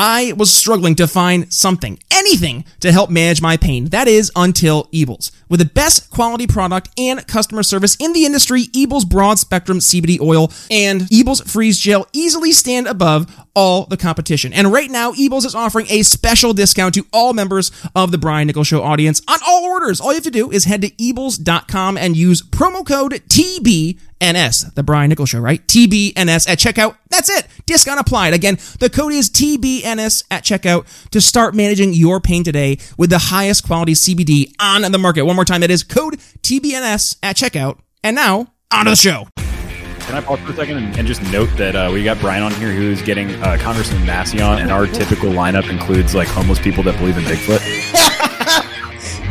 I was struggling to find something, anything to help manage my pain. That is until Eables. With the best quality product and customer service in the industry, Eables Broad Spectrum CBD oil and Eables Freeze Gel easily stand above all the competition. And right now, Eables is offering a special discount to all members of the Brian Nichols Show audience on all orders. All you have to do is head to Eables.com and use promo code TBNS, the Brian Nichols Show, right? TBNS at checkout. That's it. Discount applied. Again, the code is TBNS at checkout to start managing your pain today with the highest quality CBD on the market. One more time, that is code TBNS at checkout. And now, on to the show. Can I pause for a second and, and just note that uh, we got Brian on here who's getting uh, Congressman Massey on, and our typical lineup includes like homeless people that believe in Bigfoot.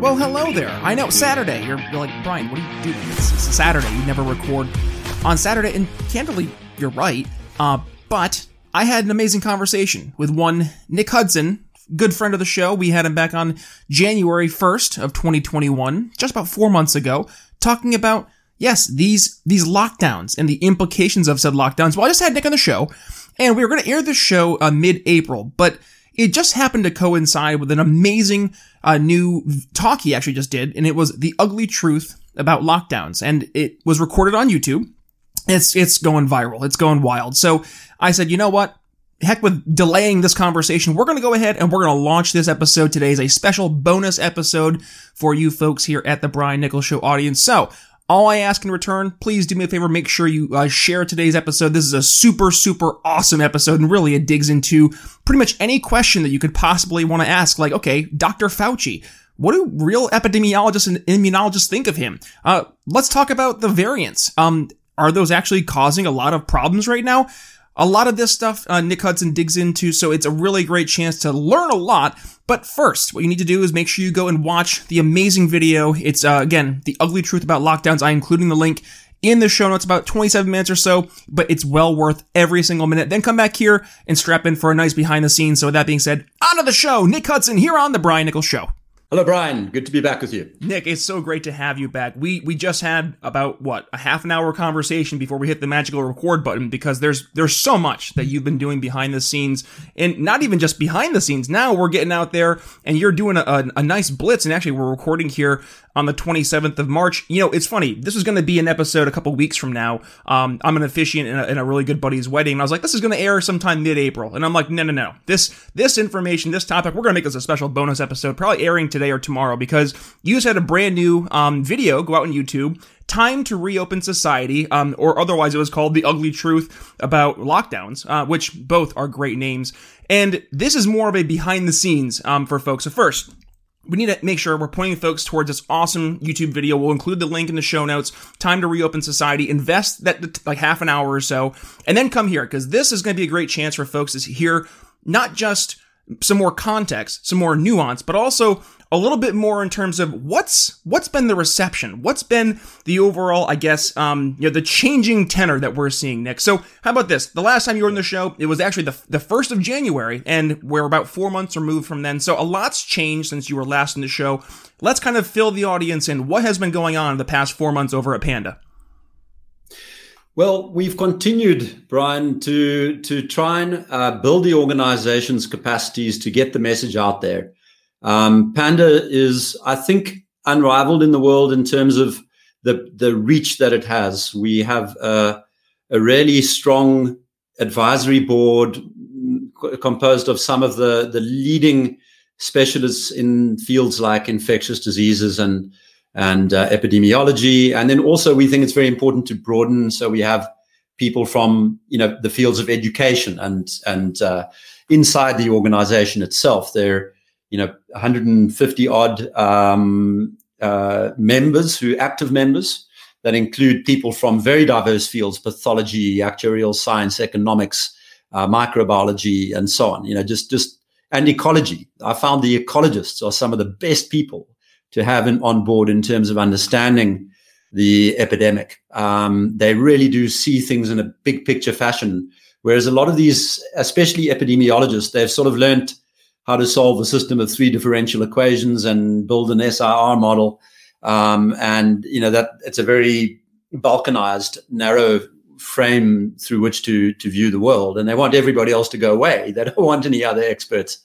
Well, hello there. I know Saturday. You're, you're like Brian. What are you doing? It's, it's Saturday. You never record on Saturday, and candidly, you're right. Uh, but I had an amazing conversation with one Nick Hudson, good friend of the show. We had him back on January 1st of 2021, just about four months ago, talking about yes these these lockdowns and the implications of said lockdowns. Well, I just had Nick on the show, and we were going to air the show uh, mid-April, but it just happened to coincide with an amazing uh, new talk he actually just did, and it was the ugly truth about lockdowns, and it was recorded on YouTube. It's it's going viral. It's going wild. So I said, you know what? Heck with delaying this conversation. We're going to go ahead and we're going to launch this episode today as a special bonus episode for you folks here at the Brian Nichols Show audience. So all I ask in return, please do me a favor, make sure you uh, share today's episode. This is a super, super awesome episode, and really it digs into pretty much any question that you could possibly want to ask. Like, okay, Dr. Fauci, what do real epidemiologists and immunologists think of him? Uh, let's talk about the variants. Um, are those actually causing a lot of problems right now? A lot of this stuff uh, Nick Hudson digs into, so it's a really great chance to learn a lot. But first, what you need to do is make sure you go and watch the amazing video. It's, uh, again, The Ugly Truth About Lockdowns. I'm including the link in the show notes, about 27 minutes or so, but it's well worth every single minute. Then come back here and strap in for a nice behind the scenes. So with that being said, on to the show. Nick Hudson here on The Brian Nichols Show. Hello, Brian. Good to be back with you. Nick, it's so great to have you back. We we just had about what a half an hour conversation before we hit the magical record button because there's there's so much that you've been doing behind the scenes, and not even just behind the scenes. Now we're getting out there, and you're doing a, a, a nice blitz. And actually, we're recording here on the 27th of March. You know, it's funny. This is going to be an episode a couple weeks from now. Um, I'm an officiant in a, in a really good buddy's wedding, and I was like, this is going to air sometime mid-April, and I'm like, no, no, no. This this information, this topic, we're going to make this a special bonus episode, probably airing today or tomorrow because you just had a brand new um, video go out on YouTube. Time to Reopen Society, um, or otherwise it was called The Ugly Truth about lockdowns, uh, which both are great names. And this is more of a behind the scenes um, for folks. So, first, we need to make sure we're pointing folks towards this awesome YouTube video. We'll include the link in the show notes. Time to reopen society. Invest that like half an hour or so, and then come here because this is going to be a great chance for folks to hear not just some more context, some more nuance, but also a little bit more in terms of what's what's been the reception, what's been the overall, I guess, um, you know, the changing tenor that we're seeing, Nick. So, how about this? The last time you were on the show, it was actually the the first of January, and we're about four months removed from then. So, a lot's changed since you were last in the show. Let's kind of fill the audience in. What has been going on in the past four months over at Panda? Well, we've continued, Brian, to to try and uh, build the organization's capacities to get the message out there. Um, Panda is, I think, unrivaled in the world in terms of the the reach that it has. We have a, a really strong advisory board composed of some of the, the leading specialists in fields like infectious diseases and and uh, epidemiology. And then also we think it's very important to broaden. So we have people from you know the fields of education and and uh, inside the organization itself. There, you know, 150 odd um, uh, members who active members that include people from very diverse fields: pathology, actuarial science, economics, uh, microbiology, and so on. You know, just just and ecology. I found the ecologists are some of the best people to have in, on board in terms of understanding the epidemic. Um, they really do see things in a big picture fashion, whereas a lot of these, especially epidemiologists, they've sort of learned how to solve a system of three differential equations and build an SIR model. Um, and you know that it's a very balkanized, narrow frame through which to to view the world, and they want everybody else to go away. They don't want any other experts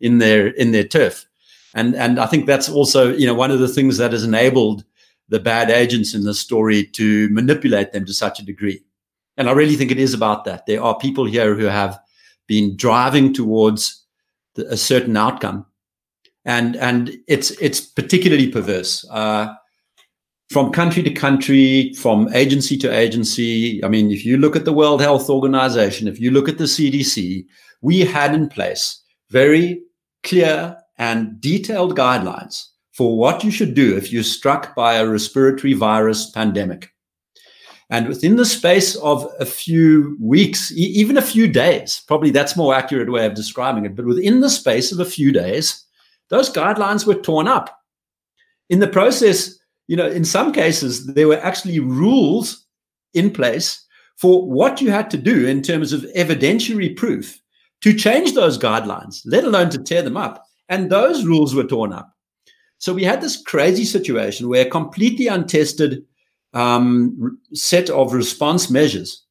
in their in their turf. And and I think that's also you know one of the things that has enabled the bad agents in the story to manipulate them to such a degree. And I really think it is about that. There are people here who have been driving towards a certain outcome, and and it's it's particularly perverse. Uh, from country to country, from agency to agency. I mean, if you look at the World Health Organization, if you look at the CDC, we had in place very clear and detailed guidelines for what you should do if you're struck by a respiratory virus pandemic. And within the space of a few weeks, e- even a few days, probably that's more accurate way of describing it, but within the space of a few days, those guidelines were torn up. In the process, you know, in some cases, there were actually rules in place for what you had to do in terms of evidentiary proof to change those guidelines, let alone to tear them up. And those rules were torn up. So we had this crazy situation where completely untested um, set of response measures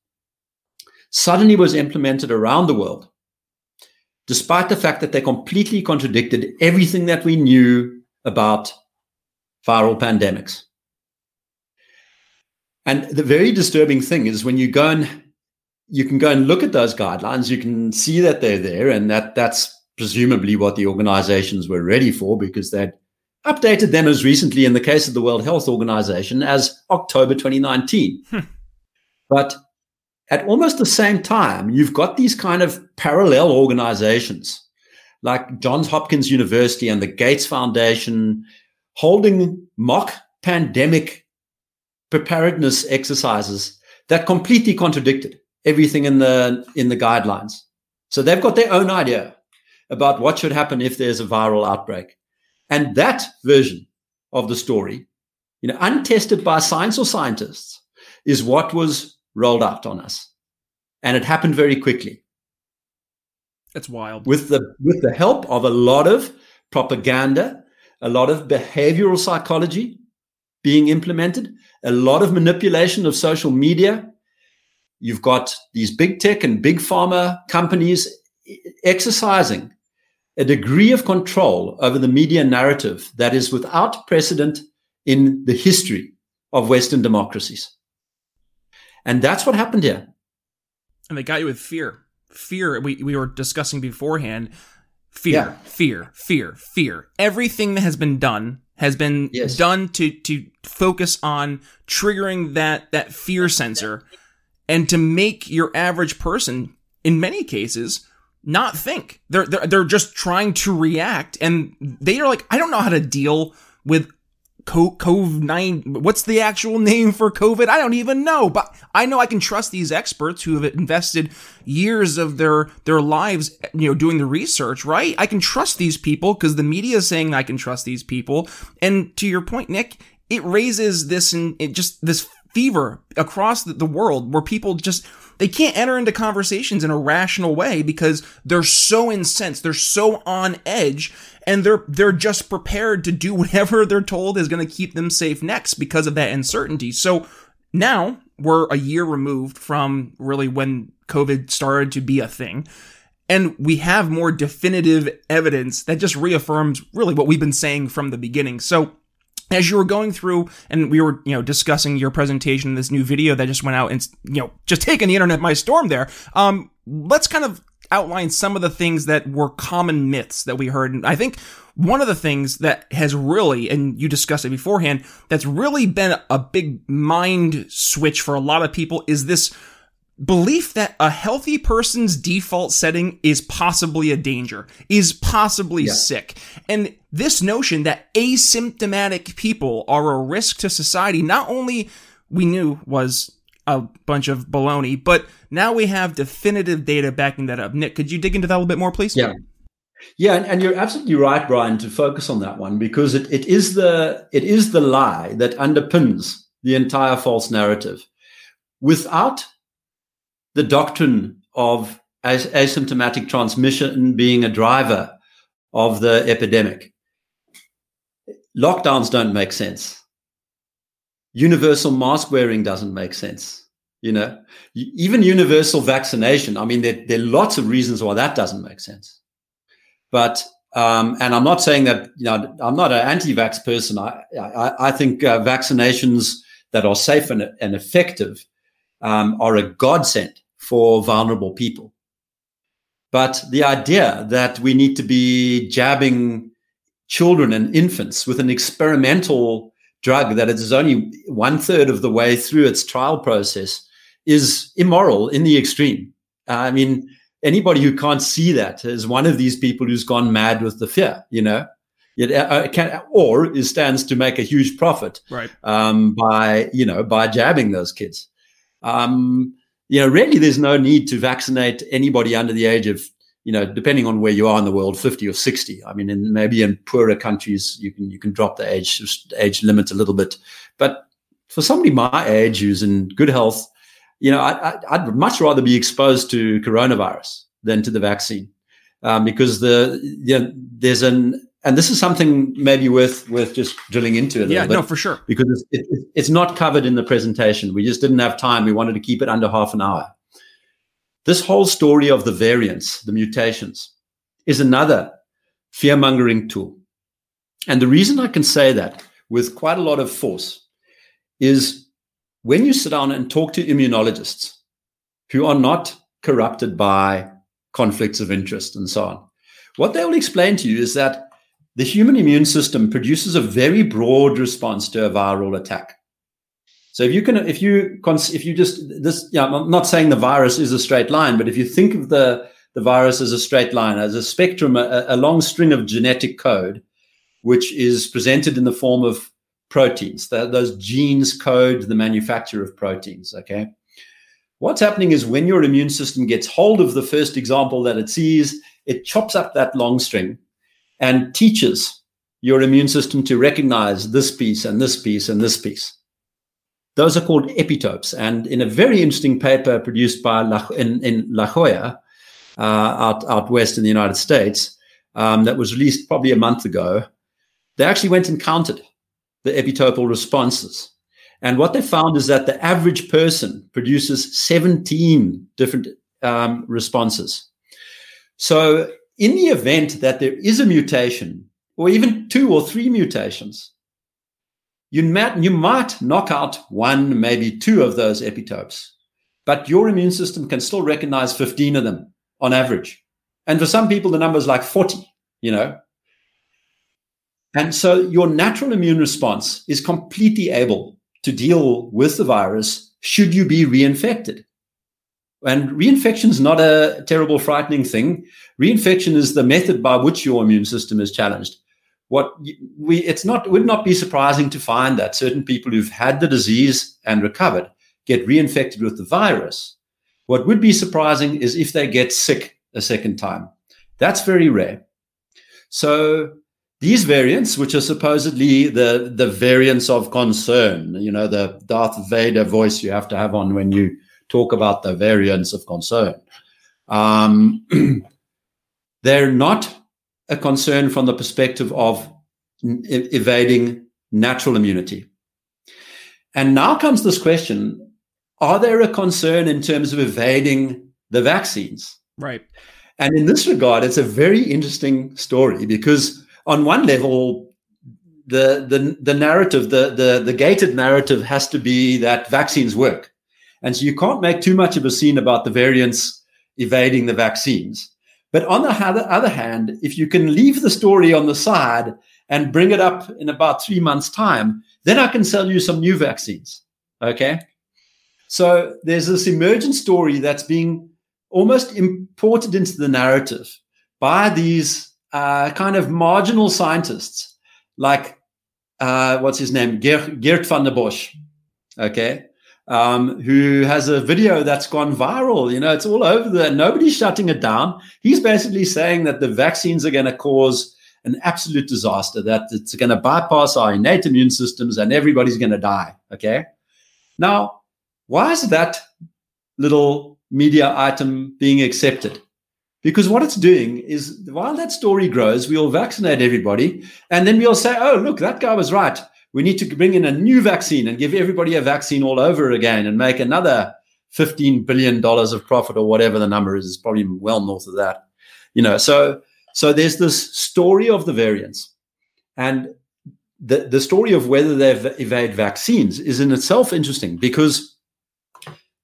suddenly was implemented around the world, despite the fact that they completely contradicted everything that we knew about viral pandemics. And the very disturbing thing is when you go and you can go and look at those guidelines, you can see that they're there, and that that's presumably what the organizations were ready for because they'd updated them as recently in the case of the World Health Organization as October 2019. Hmm. But at almost the same time, you've got these kind of parallel organizations like Johns Hopkins University and the Gates Foundation holding mock pandemic preparedness exercises that completely contradicted everything in the in the guidelines. So they've got their own idea about what should happen if there's a viral outbreak. And that version of the story, you know, untested by science or scientists, is what was rolled out on us. And it happened very quickly. It's wild. With the with the help of a lot of propaganda, a lot of behavioral psychology being implemented, a lot of manipulation of social media. You've got these big tech and big pharma companies exercising a degree of control over the media narrative that is without precedent in the history of Western democracies. And that's what happened here. And they got you with fear. Fear, we, we were discussing beforehand. Fear, yeah. fear, fear, fear. Everything that has been done has been yes. done to to focus on triggering that that fear sensor and to make your average person in many cases not think. They're, they're, they're just trying to react and they are like, I don't know how to deal with COVID nine. What's the actual name for COVID? I don't even know, but I know I can trust these experts who have invested years of their their lives, you know, doing the research. Right? I can trust these people because the media is saying I can trust these people. And to your point, Nick, it raises this and it just this fever across the world where people just they can't enter into conversations in a rational way because they're so incensed, they're so on edge, and they're they're just prepared to do whatever they're told is going to keep them safe next because of that uncertainty. So now we're a year removed from really when COVID started to be a thing. And we have more definitive evidence that just reaffirms really what we've been saying from the beginning. So as you were going through and we were you know discussing your presentation in this new video that just went out and you know just taking the internet by storm there um let's kind of outline some of the things that were common myths that we heard. And i think one of the things that has really and you discussed it beforehand that's really been a big mind switch for a lot of people is this belief that a healthy person's default setting is possibly a danger, is possibly yeah. sick. And this notion that asymptomatic people are a risk to society, not only we knew was a bunch of baloney, but now we have definitive data backing that up. Nick, could you dig into that a little bit more, please? Yeah. Yeah, and, and, you're absolutely right, Brian, to focus on that one because it, it is the it is the lie that underpins the entire false narrative. Without the doctrine of as- asymptomatic transmission being a driver of the epidemic. Lockdowns don't make sense. Universal mask wearing doesn't make sense. You know, even universal vaccination. I mean, there, there are lots of reasons why that doesn't make sense. But um, and I'm not saying that you know I'm not an anti-vax person. I I, I think uh, vaccinations that are safe and, and effective um, are a godsend for vulnerable people. But the idea that we need to be jabbing children and infants with an experimental drug that is only one third of the way through its trial process is immoral in the extreme. Uh, I mean, anybody who can't see that is one of these people who's gone mad with the fear, you know? It, uh, can, or it stands to make a huge profit right. um, by you know by jabbing those kids. Um, you know, really, there's no need to vaccinate anybody under the age of, you know, depending on where you are in the world, 50 or 60. I mean, in, maybe in poorer countries, you can you can drop the age age limit a little bit. But for somebody my age who's in good health, you know, I, I, would much rather be exposed to coronavirus than to the vaccine, um, because the you know, there's an and this is something maybe worth worth just drilling into a little yeah, bit. no, for sure. Because it's, it, it's not covered in the presentation. We just didn't have time. We wanted to keep it under half an hour. This whole story of the variants, the mutations, is another fear mongering tool. And the reason I can say that with quite a lot of force is when you sit down and talk to immunologists who are not corrupted by conflicts of interest and so on, what they will explain to you is that the human immune system produces a very broad response to a viral attack. So if you can, if you, if you just this, yeah, I'm not saying the virus is a straight line, but if you think of the the virus as a straight line, as a spectrum, a, a long string of genetic code, which is presented in the form of proteins. The, those genes code the manufacture of proteins. Okay. What's happening is when your immune system gets hold of the first example that it sees, it chops up that long string and teaches your immune system to recognize this piece and this piece and this piece. Those are called epitopes. And in a very interesting paper produced by La, in, in La Jolla, uh, out, out west in the United States, um, that was released probably a month ago, they actually went and counted the epitopal responses. And what they found is that the average person produces 17 different um, responses. So in the event that there is a mutation, or even two or three mutations, you might, you might knock out one, maybe two of those epitopes, but your immune system can still recognize 15 of them on average. And for some people, the number is like 40, you know. And so your natural immune response is completely able to deal with the virus should you be reinfected. And reinfection is not a terrible, frightening thing. Reinfection is the method by which your immune system is challenged. What we it's not would not be surprising to find that certain people who've had the disease and recovered get reinfected with the virus. What would be surprising is if they get sick a second time. That's very rare. So these variants, which are supposedly the the variants of concern, you know, the Darth Vader voice you have to have on when you talk about the variants of concern. Um, they're not a concern from the perspective of e- evading natural immunity. And now comes this question are there a concern in terms of evading the vaccines? Right. And in this regard, it's a very interesting story because, on one level, the the the narrative, the the the gated narrative has to be that vaccines work, and so you can't make too much of a scene about the variants evading the vaccines. But on the other hand, if you can leave the story on the side and bring it up in about three months' time, then I can sell you some new vaccines. Okay. So there's this emergent story that's being almost imported into the narrative by these uh, kind of marginal scientists, like uh, what's his name, Geert, Geert Vanden Bossche. Okay um, who has a video that's gone viral. You know, it's all over there. Nobody's shutting it down. He's basically saying that the vaccines are going to cause an absolute disaster, that it's going to bypass our innate immune systems and everybody's going to die. Okay. Now, why is that little media item being accepted? Because what it's doing is while that story grows, we'll vaccinate everybody and then we'll say, oh, look, that guy was right we need to bring in a new vaccine and give everybody a vaccine all over again and make another $15 billion of profit or whatever the number is. It's probably well north of that. You know, so so there's this story of the variants. And the, the story of whether they evade vaccines is in itself interesting because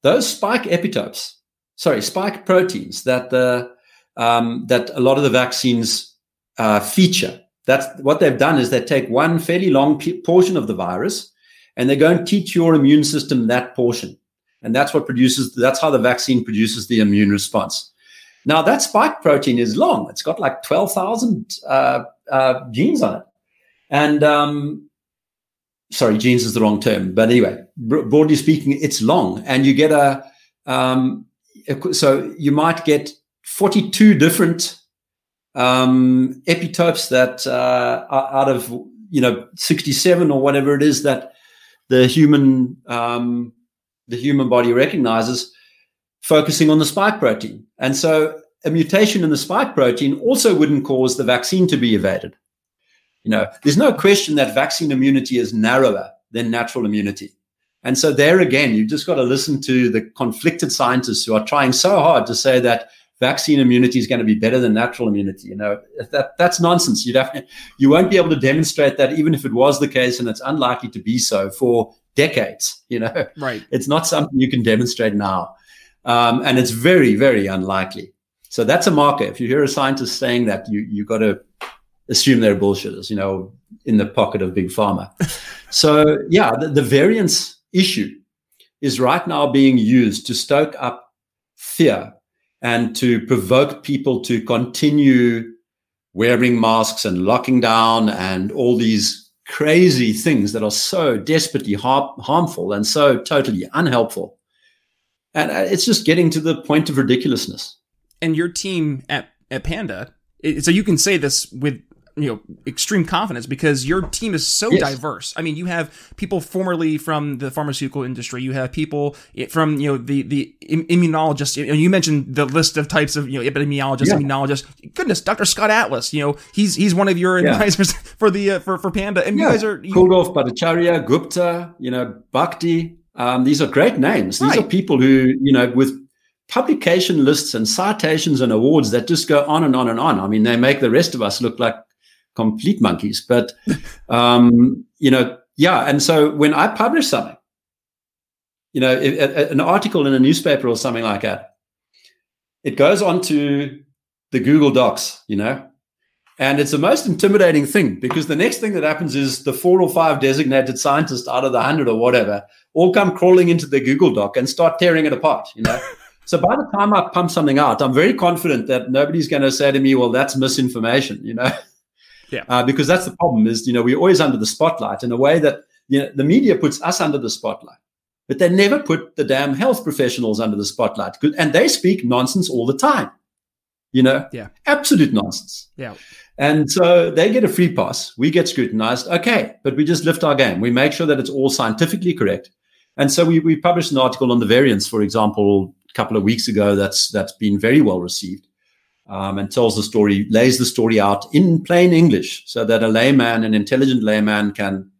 those spike epitopes, sorry, spike proteins that the um, that a lot of the vaccines uh, feature that's what they've done is they take one fairly long p- portion of the virus and they go and teach your immune system that portion. And that's what produces, that's how the vaccine produces the immune response. Now, that spike protein is long. It's got like 12,000 uh, uh, genes on it. And, um, sorry, genes is the wrong term. But anyway, broadly speaking, it's long. And you get a, um, so you might get 42 different um, epitopes that uh, out of you know 67 or whatever it is that the human um, the human body recognizes, focusing on the spike protein, and so a mutation in the spike protein also wouldn't cause the vaccine to be evaded. You know, there's no question that vaccine immunity is narrower than natural immunity. And so there again, you've just got to listen to the conflicted scientists who are trying so hard to say that vaccine immunity is going to be better than natural immunity. You know, that that's nonsense. You definitely you won't be able to demonstrate that even if it was the case, and it's unlikely to be so for decades. You know, right? It's not something you can demonstrate now, um, and it's very very unlikely. So that's a marker. If you hear a scientist saying that, you you got to assume they're bullshitters. You know, in the pocket of big pharma. so yeah, the, the variants issue is right now being used to stoke up fear and to provoke people to continue wearing masks and locking down and all these crazy things that are so desperately har- harmful and so totally unhelpful. And uh, it's just getting to the point of ridiculousness. And your team at, at Panda, so you can say this with you know extreme confidence because your team is so yes. diverse. I mean, you have people formerly from the pharmaceutical industry. You have people from you know the the immunologists. You mentioned the list of types of you know epidemiologists, yeah. immunologists. Goodness, Dr. Scott Atlas. You know he's he's one of your yeah. advisors for the uh, for for Panda. And yeah. you guys are you, Kulldorff Bhattacharya, Gupta. You know Bhakdi. Um, these are great names. These right. are people who you know with publication lists and citations and awards that just go on and on and on. I mean, they make the rest of us look like complete monkeys. But um, you know, yeah. And so when I publish something, you know, if, if, an article in a newspaper or something like that, it goes on to the Google Docs, you know, and it's the most intimidating thing because the next thing that happens is the four or five designated scientists out of the hundred or whatever all come crawling into the Google Doc and start tearing it apart, you know. so by the time I pump something out, I'm very confident that nobody's going to say to me, "Well, that's misinformation," you know. Yeah. Uh, because that's the problem is, you know, we're always under the spotlight in a way that, you know, the media puts us under the spotlight, but they never put the damn health professionals under the spotlight. And they speak nonsense all the time, you know? Yeah. Absolute nonsense. Yeah. And so they get a free pass. We get scrutinized. Okay. But we just lift our game. We make sure that it's all scientifically correct. And so we, we published an article on the variants, for example, a couple of weeks ago that's that's been very well received um, and tells the story, lays the story out in plain English, so that a layman, an intelligent layman, can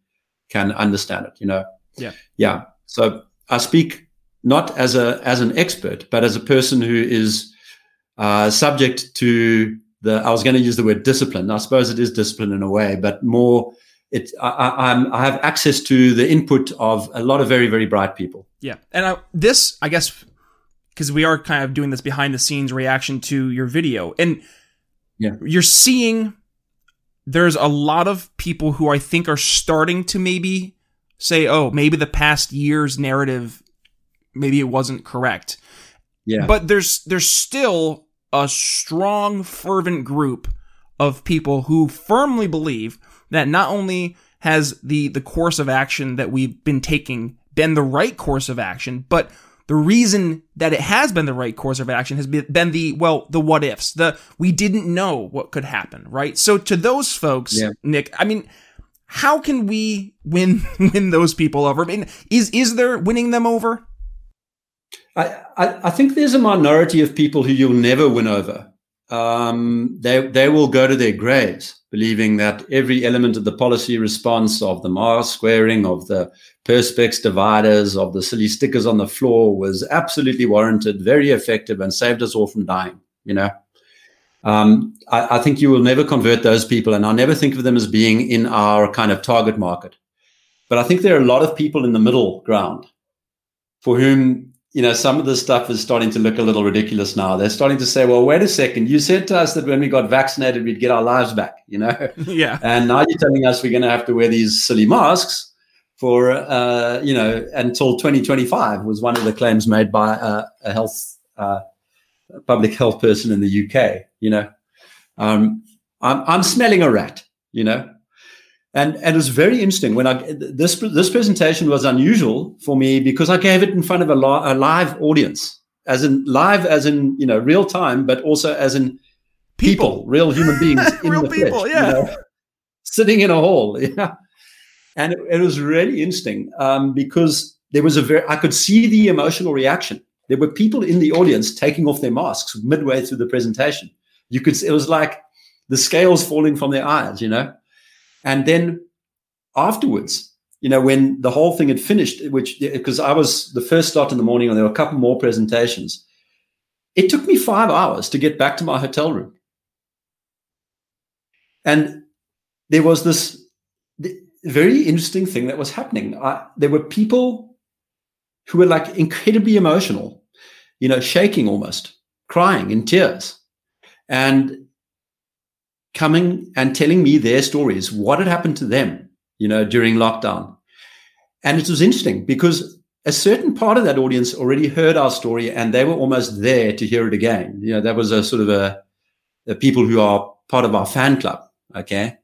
can understand it. You know. Yeah. Yeah. So I speak not as a as an expert, but as a person who is uh, subject to the. I was going to use the word discipline. I suppose it is discipline in a way, but more it I, I'm, I have access to the input of a lot of very very bright people. Yeah, and I, this I guess because we are kind of doing this behind the scenes reaction to your video, and yeah, you're seeing there's a lot of people who I think are starting to maybe say, oh, maybe the past year's narrative, maybe it wasn't correct. Yeah. But there's there's still a strong, fervent group of people who firmly believe that not only has the the course of action that we've been taking been the right course of action, but the reason that it has been the right course of action has been the well the what ifs the we didn't know what could happen right? So to those folks yeah. nick i mean how can we win win those people over? I mean is is there winning them over? I, I, I think there's a minority of people who you'll never win over um, they they will go to their graves believing that every element of the policy response of the mask squaring of the perspex dividers of the silly stickers on the floor was absolutely warranted, very effective, and saved us all from dying. You know, um, I, I think you will never convert those people, and I never think of them as being in our kind of target market. But I think there are a lot of people in the middle ground for whom you know, some of this stuff is starting to look a little ridiculous now. They're starting to say, well, wait a second. You said to us that when we got vaccinated, we'd get our lives back, you know? Yeah. And now you're telling us we're going to have to wear these silly masks for, uh, you know, until 2025 was one of the claims made by uh, a health, uh, public health person in the UK, you know? Um, I'm, I'm smelling a rat, you know? And, and it was very interesting when I this this presentation was unusual for me because I gave it in front of a, li- a live audience, as in live, as in you know real time, but also as in people, people real human beings, real people, flesh, yeah, you know, sitting in a hall, yeah. And it, it was really interesting um, because there was a very I could see the emotional reaction. There were people in the audience taking off their masks midway through the presentation. You could it was like the scales falling from their eyes, you know and then afterwards, you know, when the whole thing had finished, which because I was the first start in the morning and there were a couple more presentations, it took me five hours to get back to my hotel room. And there was this very interesting thing that was happening. I, there were people who were like incredibly emotional, you know, shaking almost, crying in tears. And coming and telling me their stories, what had happened to them, you know, during lockdown. And it was interesting because a certain part of that audience already heard our story and they were almost there to hear it again. You know, that was a sort of a, a people who are part of our fan club. Okay.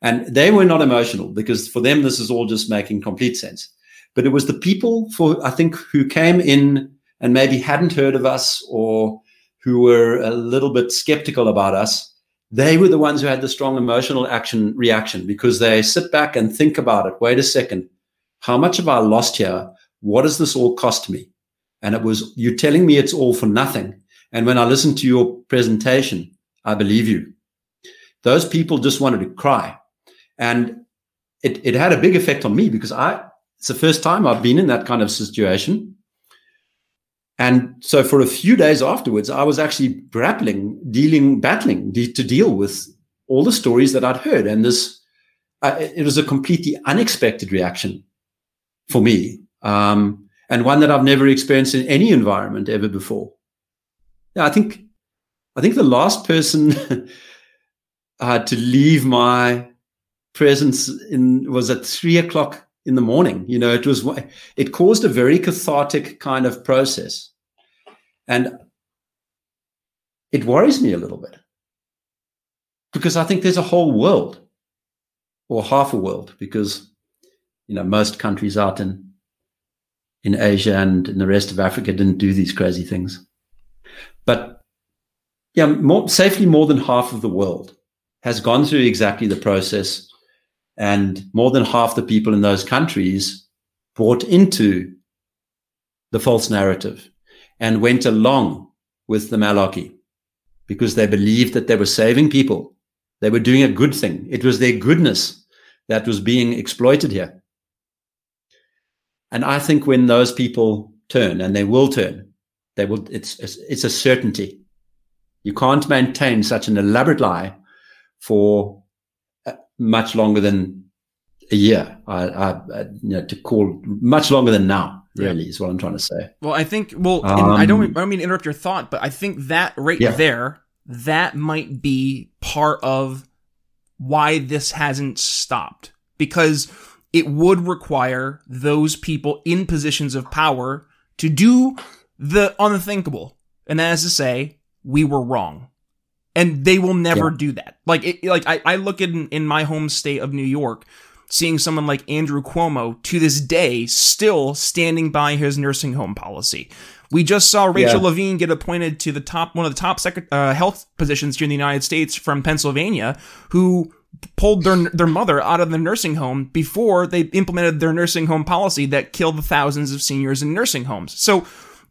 And they were not emotional because for them, this is all just making complete sense. But it was the people for, I think, who came in and maybe hadn't heard of us or who were a little bit skeptical about us they were the ones who had the strong emotional action reaction because they sit back and think about it. Wait a second. How much have I lost here? What does this all cost me? And it was, you telling me it's all for nothing. And when I listened to your presentation, I believe you. Those people just wanted to cry. And it, it had a big effect on me because I, it's the first time I've been in that kind of situation. And so for a few days afterwards, I was actually grappling, dealing, battling de- to deal with all the stories that I'd heard. And this, uh, it was a completely unexpected reaction for me. Um, and one that I've never experienced in any environment ever before. Yeah, I think, I think the last person uh, to leave my presence in was at three o'clock in the morning. You know, it was, it caused a very cathartic kind of process. And it worries me a little bit because I think there's a whole world or half a world because, you know, most countries out in, in Asia and in the rest of Africa didn't do these crazy things. But yeah, more, safely more than half of the world has gone through exactly the process. And more than half the people in those countries bought into the false narrative and went along with the malarkey because they believed that they were saving people. They were doing a good thing. It was their goodness that was being exploited here. And I think when those people turn, and they will turn, they will. It's it's a certainty. You can't maintain such an elaborate lie for much longer than a year. I, I, I you know, to call much longer than now. Really, Yeah. is what I'm trying to say. Well, I think. Well, and I don't. Um, I don't mean to interrupt your thought, but I think that right Yeah. there, that might be part of why this hasn't stopped because it would require those people in positions of power to do the unthinkable, and that is to say, we were wrong, and they will never Yeah. do that. Like, it, like I, I look in in my home state of New York seeing someone like Andrew Cuomo to this day still standing by his nursing home policy. We just saw Rachel Yeah. Levine get appointed to the top one of the top sec- uh, health positions here in the United States from Pennsylvania, who pulled their their mother out of the nursing home before they implemented their nursing home policy that killed the thousands of seniors in nursing homes. So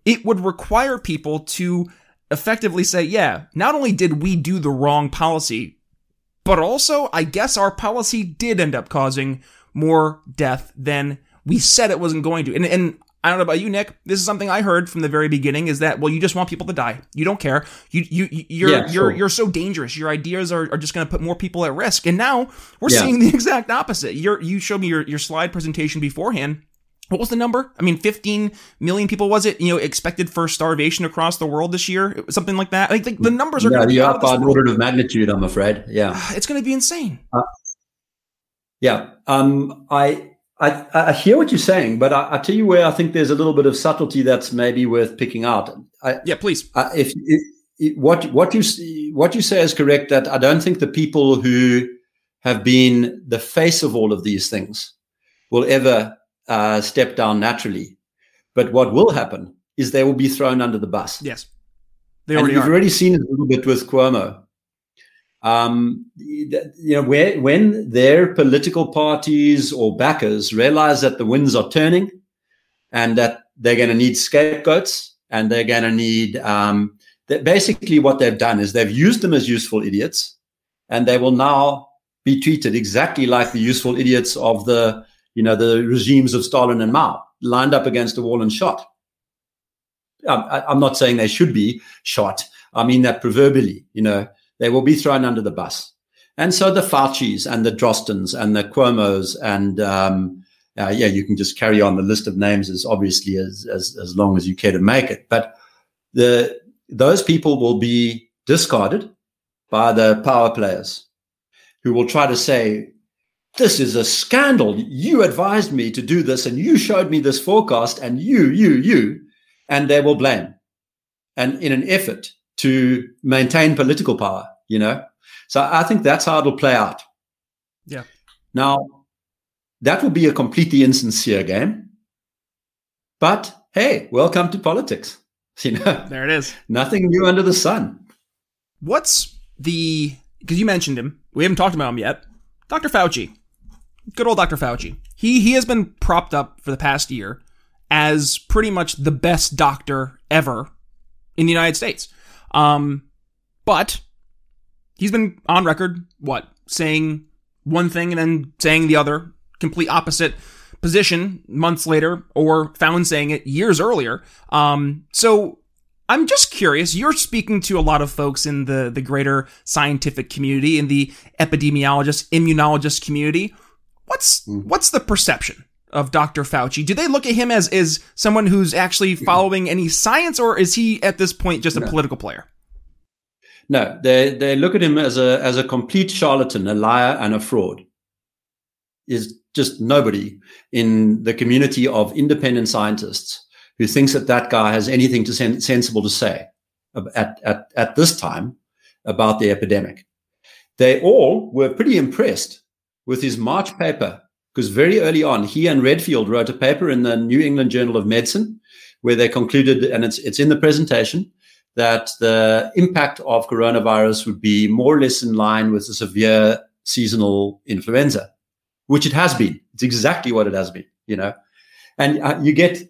it would require people to effectively say, yeah, not only did we do the wrong policy, but also I guess our policy did end up causing more death than we said it wasn't going to. And, and I don't know about you, Nick. This is something I heard from the very beginning: is that well, you just want people to die. You don't care. You you you're Yeah, you're sure. you're so dangerous. Your ideas are, are just going to put more people at risk. And now we're Yeah. seeing the exact opposite. You're you showed me your your slide presentation beforehand. What was the number? I mean, 15 million people was it? You know, expected for starvation across the world this year, something like that. I think the numbers are Yeah, going to be up of this by an world. order of magnitude. I'm afraid. Yeah. It's going to be insane. Yeah, um, I, I I hear what you're saying, but I, I tell you where I think there's a little bit of subtlety that's maybe worth picking out. I, Yeah, please. uh, if, if, if what what you what you say is correct, that I don't think the people who have been the face of all of these things will ever uh, step down naturally. But what will happen is they will be thrown under the bus. Yes. They and already you've are. already seen a little bit with Cuomo. Um, you know, where, when their political parties or backers realize that the winds are turning and that they're going to need scapegoats and they're going to need, um, that basically what they've done is they've used them as useful idiots and they will now be treated exactly like the useful idiots of the, you know, the regimes of Stalin and Mao, lined up against a wall and shot. I, I'm not saying they should be shot. I mean that proverbially, you know, they will be thrown under the bus. And so the Fauci's and the Drostens and the Cuomo's and um, uh, yeah, you can just carry on. The list of names as obviously as, as as long as you care to make it. But the those people will be discarded by the power players, who will try to say, "This is a scandal. You advised me to do this, and you showed me this forecast, and you, you, you." and they will blame and in an effort to maintain political power you know so i think that's how it'll play out Yeah. now that will be a completely insincere game but hey welcome to politics you know There it is. nothing new under the sun What's the because you mentioned him. We haven't talked about him yet. Dr. Fauci. Good old Dr. Fauci. He he has been propped up for the past year as pretty much the best doctor ever in the United States. Um but he's been on record what saying one thing and then saying the other, complete opposite position months later or found saying it years earlier. Um so I'm just curious. You're speaking to a lot of folks in the the greater scientific community, in the epidemiologist, immunologist community. What's hmm. what's the perception of Dr. Fauci? Do they look at him as is someone who's actually following any science, or is he at this point just a political player? no they they look at him as a as a complete charlatan a liar and a fraud is just nobody in the community of independent scientists who thinks that that guy has anything to sen- sensible to say at, at, at this time about the epidemic. They all were pretty impressed with his March paper because very early on, he and Redfield wrote a paper in the New England Journal of Medicine where they concluded, and it's, it's in the presentation, that the impact of coronavirus would be more or less in line with the severe seasonal influenza, which it has been. It's exactly what it has been, you know. And uh, you get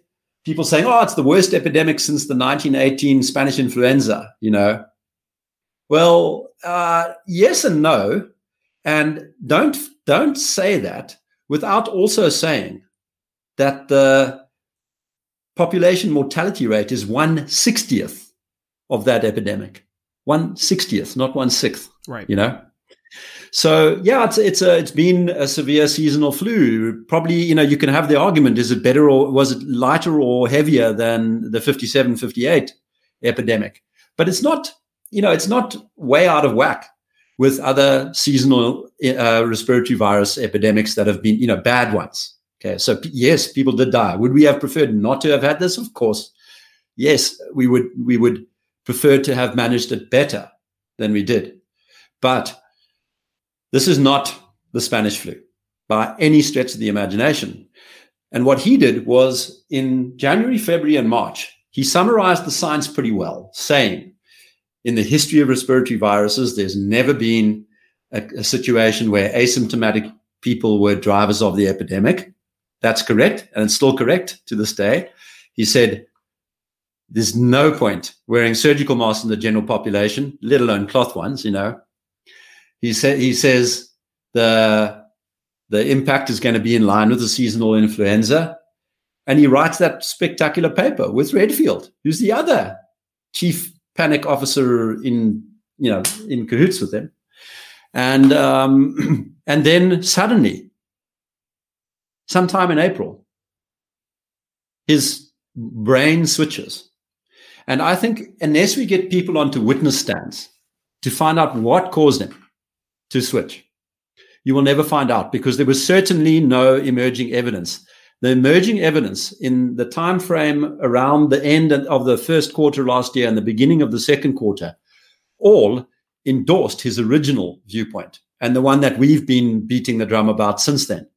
people saying, "Oh, it's the worst epidemic since the 1918 Spanish influenza." You know, well, uh, yes and no, and don't don't say that without also saying that the population mortality rate is one sixtieth of that epidemic, one sixtieth, not one sixth. Right. You know, So yeah, it's it's a, it's been a severe seasonal flu. Probably, you know, you can have the argument: is it better or was it lighter or heavier than the 57, 58 epidemic? But it's not, you know, it's not way out of whack with other seasonal uh, respiratory virus epidemics that have been, you know, bad ones. Okay, so p- yes, people did die. Would we have preferred not to have had this? Of course, yes, we would. We would prefer to have managed it better than we did, but this is not the Spanish flu by any stretch of the imagination. And what he did was in January, February, and March, he summarized the science pretty well, saying, in the history of respiratory viruses, there's never been a, a situation where asymptomatic people were drivers of the epidemic. That's correct, and it's still correct to this day. He said, there's no point wearing surgical masks in the general population, let alone cloth ones, you know, he said he says the the impact is going to be in line with the seasonal influenza, and he writes that spectacular paper with Redfield, who's the other chief panic officer in you know in cahoots with him, and um, and then suddenly, sometime in April, his brain switches. And I think unless we get people onto witness stands to find out what caused him, to switch. You will never find out because there was certainly no emerging evidence. The emerging evidence in the time frame around the end of the first quarter last year and the beginning of the second quarter all endorsed his original viewpoint and the one that we've been beating the drum about since then.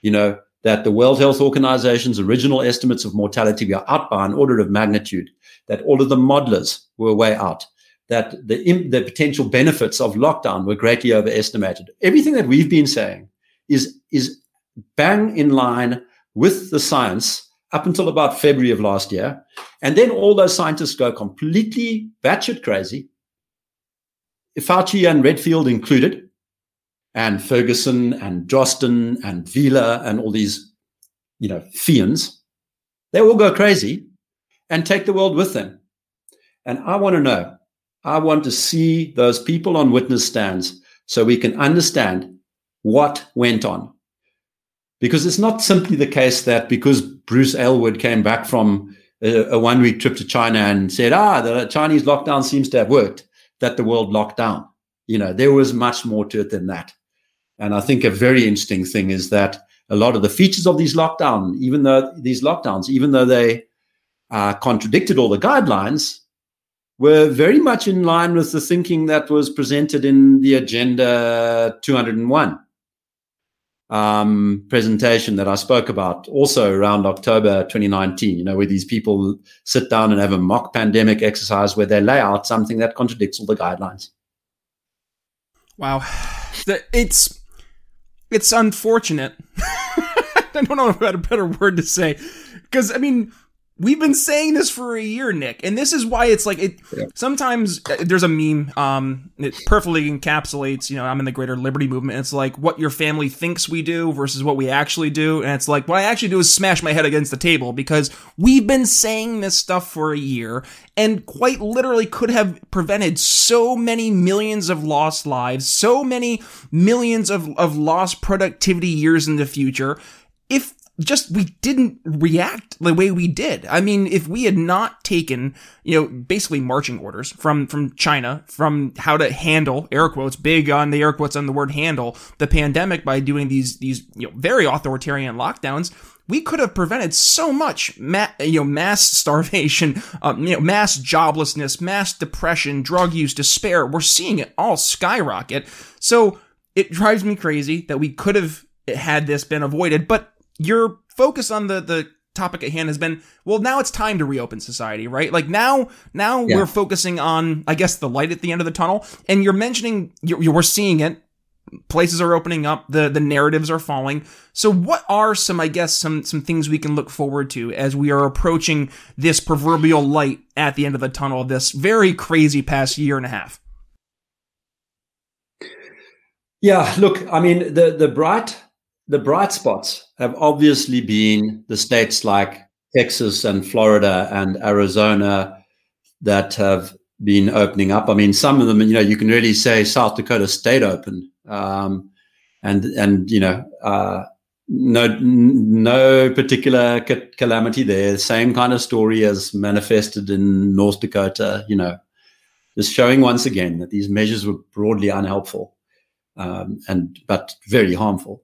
You know, that the World Health Organization's original estimates of mortality were out by an order of magnitude, that all of the modelers were way out, that the, the potential benefits of lockdown were greatly overestimated. Everything that we've been saying is, is bang in line with the science up until about February of last year. And then all those scientists go completely batshit crazy. Fauci and Redfield included, and Ferguson and Drosten and Vila and all these, you know, fiends. They all go crazy and take the world with them. And I want to know I want to see those people on witness stands so we can understand what went on. Because it's not simply the case that because Bruce Aylward came back from a, a one week trip to China and said, ah, the Chinese lockdown seems to have worked, that the world locked down. You know, there was much more to it than that. And I think a very interesting thing is that a lot of the features of these lockdown, even though these lockdowns, even though they uh, contradicted all the guidelines, were very much in line with the thinking that was presented in the Agenda 201 um, presentation that I spoke about also around October 2019, you know, where these people sit down and have a mock pandemic exercise where they lay out something that contradicts all the guidelines. Wow. It's it's unfortunate. I don't know about a better word to say. Because, I mean, We've been saying this for a year, Nick, and this is why it's like it. Yeah. Sometimes uh, there's a meme. Um, it perfectly encapsulates. You know, I'm in the greater liberty movement. It's like what your family thinks we do versus what we actually do, and it's like what I actually do is smash my head against the table because we've been saying this stuff for a year, and quite literally could have prevented so many millions of lost lives, so many millions of of lost productivity years in the future if just we didn't react the way we did. I mean, if we had not taken, you know, basically marching orders from from China from how to handle air quotes big on the air quotes on the word handle the pandemic by doing these these you know very authoritarian lockdowns, we could have prevented so much, ma- you know, mass starvation, um, you know, mass joblessness, mass depression, drug use, despair. We're seeing it all skyrocket. So it drives me crazy that we could have had this been avoided, but your focus on the the topic at hand has been well now it's time to reopen society right? Like now now yeah. we're focusing on i guess the light at the end of the tunnel. And you're mentioning you're, you're, we're seeing it. Places are opening up. The the narratives are falling. So what are some i guess some some things we can look forward to as we are approaching this proverbial light at the end of the tunnel this very crazy past year and a half? Yeah look i mean the the bright the bright spots have obviously been the states like Texas and Florida and Arizona that have been opening up. I mean, some of them, you know, you can really say South Dakota stayed open um, and and you know uh, no no particular ca- calamity there. Same kind of story as manifested in North Dakota. You know, just showing once again that these measures were broadly unhelpful um, and but very harmful.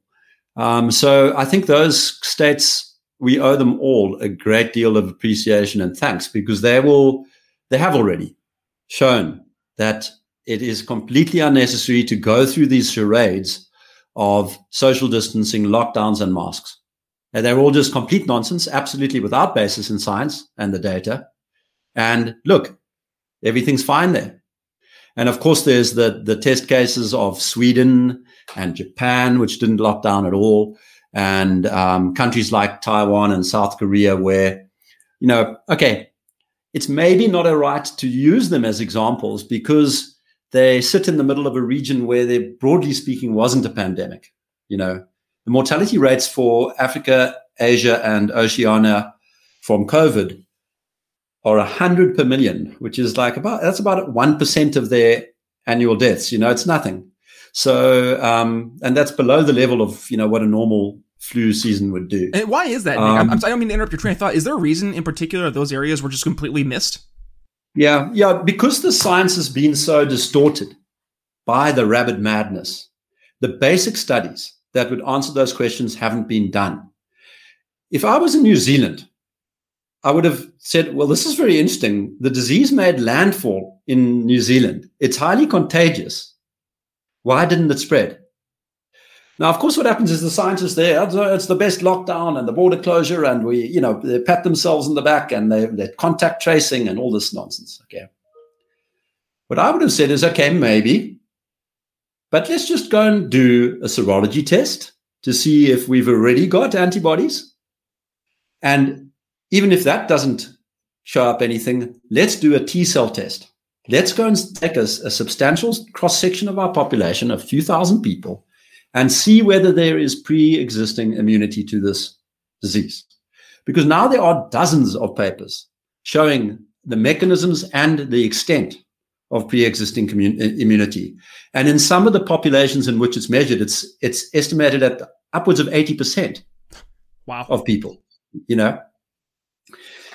Um, so I think those states we owe them all a great deal of appreciation and thanks because they will they have already shown that it is completely unnecessary to go through these charades of social distancing, lockdowns, and masks. And they're all just complete nonsense, absolutely without basis in science and the data. And look, everything's fine there. And of course, there's the, the test cases of Sweden and Japan, which didn't lock down at all, and um, countries like Taiwan and South Korea, where, you know, okay, it's maybe not a right to use them as examples because they sit in the middle of a region where there, broadly speaking, wasn't a pandemic. You know, the mortality rates for Africa, Asia, and Oceania from COVID are 100 per million, which is like about, that's about 1% of their annual deaths. You know, it's nothing. So, um, and that's below the level of, you know, what a normal flu season would do. And why is that? Um, I do not mean to interrupt your train of thought. Is there a reason in particular those areas were just completely missed? Yeah, yeah, because the science has been so distorted by the rabid madness, the basic studies that would answer those questions haven't been done. If I was in New Zealand, I would have said, well, this is very interesting. The disease made landfall in New Zealand. It's highly contagious. Why didn't it spread? Now, of course, what happens is the scientists there, it's the best lockdown and the border closure, and we, you know, they pat themselves in the back and they, they're contact tracing and all this nonsense. Okay. What I would have said is, okay, maybe, but let's just go and do a serology test to see if we've already got antibodies. And even if that doesn't show up anything, let's do a T cell test. Let's go and take a, a substantial cross section of our population, a few thousand people, and see whether there is pre existing immunity to this disease. Because now there are dozens of papers showing the mechanisms and the extent of pre-existing commun- immunity. And in some of the populations in which it's measured, it's it's estimated at upwards of 80% wow. of people, you know.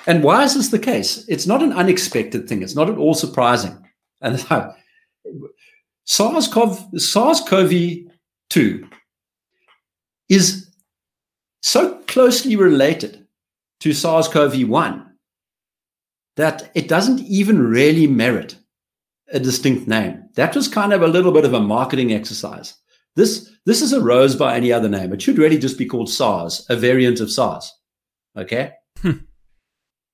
And why is this the case? It's not an unexpected thing. It's not at all surprising. And SARS-CoV, SARS-CoV-2 is so closely related to SARS-CoV-1 that it doesn't even really merit a distinct name. That was kind of a little bit of a marketing exercise. This this is a rose by any other name. It should really just be called SARS, a variant of SARS. Okay?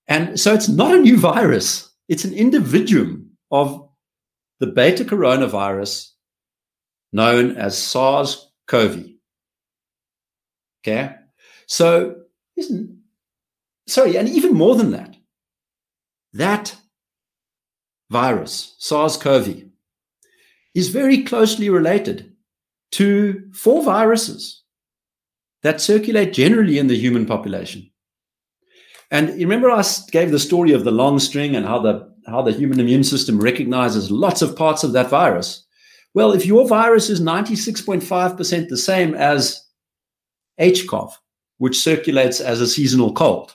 And so it's not a new virus, it's an individuum of the beta coronavirus known as SARS CoV. Okay? So, isn't, sorry, and even more than that, that virus, SARS CoV, is very closely related to four viruses that circulate generally in the human population. And you remember I gave the story of the long string and how the how the human immune system recognizes lots of parts of that virus. Well, if your virus is 96.5% the same as HCOV, which circulates as a seasonal cold,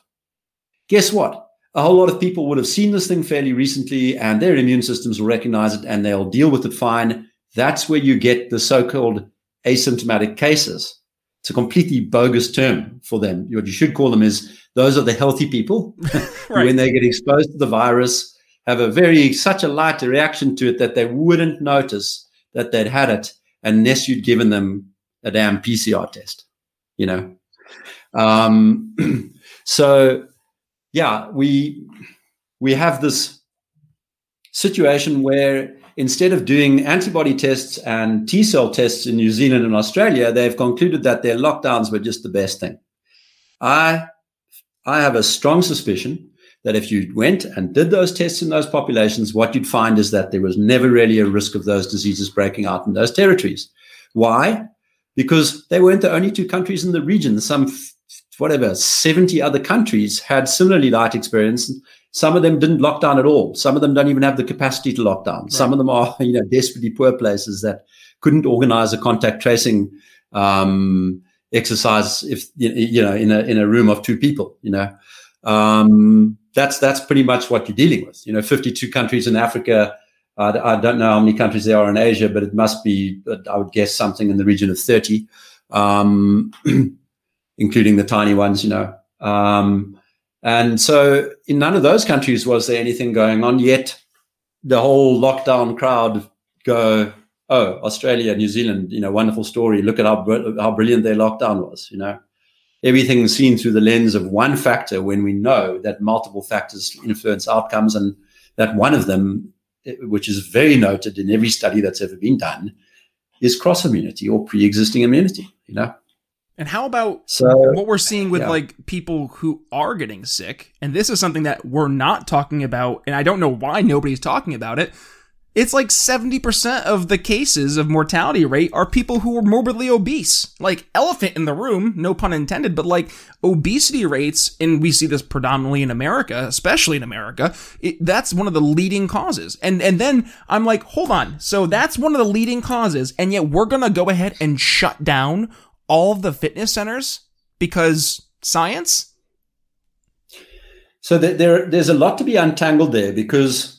guess what? A whole lot of people would have seen this thing fairly recently and their immune systems will recognize it and they'll deal with it fine. That's where you get the so called asymptomatic cases. It's a completely bogus term for them. What you should call them is those are the healthy people right. when they get exposed to the virus, have a very such a light reaction to it that they wouldn't notice that they'd had it unless you'd given them a damn PCR test, you know. Um, so, yeah, we we have this situation where instead of doing antibody tests and T cell tests in New Zealand and Australia, they've concluded that their lockdowns were just the best thing. I I have a strong suspicion that if you went and did those tests in those populations, what you'd find is that there was never really a risk of those diseases breaking out in those territories. Why? Because they weren't the only two countries in the region. Some whatever, 70 other countries had similarly light experience. Some of them didn't lock down at all. Some of them don't even have the capacity to lock down. Right. Some of them are, you know, desperately poor places that couldn't organize a contact tracing um, exercise if you know in a in a room of two people. You know, um, that's that's pretty much what you're dealing with. You know, 52 countries in Africa. I, I don't know how many countries there are in Asia, but it must be, I would guess, something in the region of 30, um, including the tiny ones. You know. Um, and so in none of those countries was there anything going on yet. The whole lockdown crowd go, oh, Australia, New Zealand, you know, wonderful story. Look at how, how brilliant their lockdown was, you know. Everything seen through the lens of one factor when we know that multiple factors influence outcomes and that one of them, eh, which is very noted in every study that's ever been done, is cross immunity or pre existing immunity, you know. And how about so, what we're seeing with yeah. like people who are getting sick? And this is something that we're not talking about, and I don't know why nobody's talking about it. It's like 70% of the cases of mortality rate are people who are morbidly obese. Like elephant in the room, no pun intended, but like obesity rates, and we see this predominantly in America, especially in America, it, that's one of the leading causes. And and then I'm like, hold on. So that's one of the leading causes, and yet we're gonna go ahead and shut down all the fitness centers because science? So there, there's a lot to be untangled there because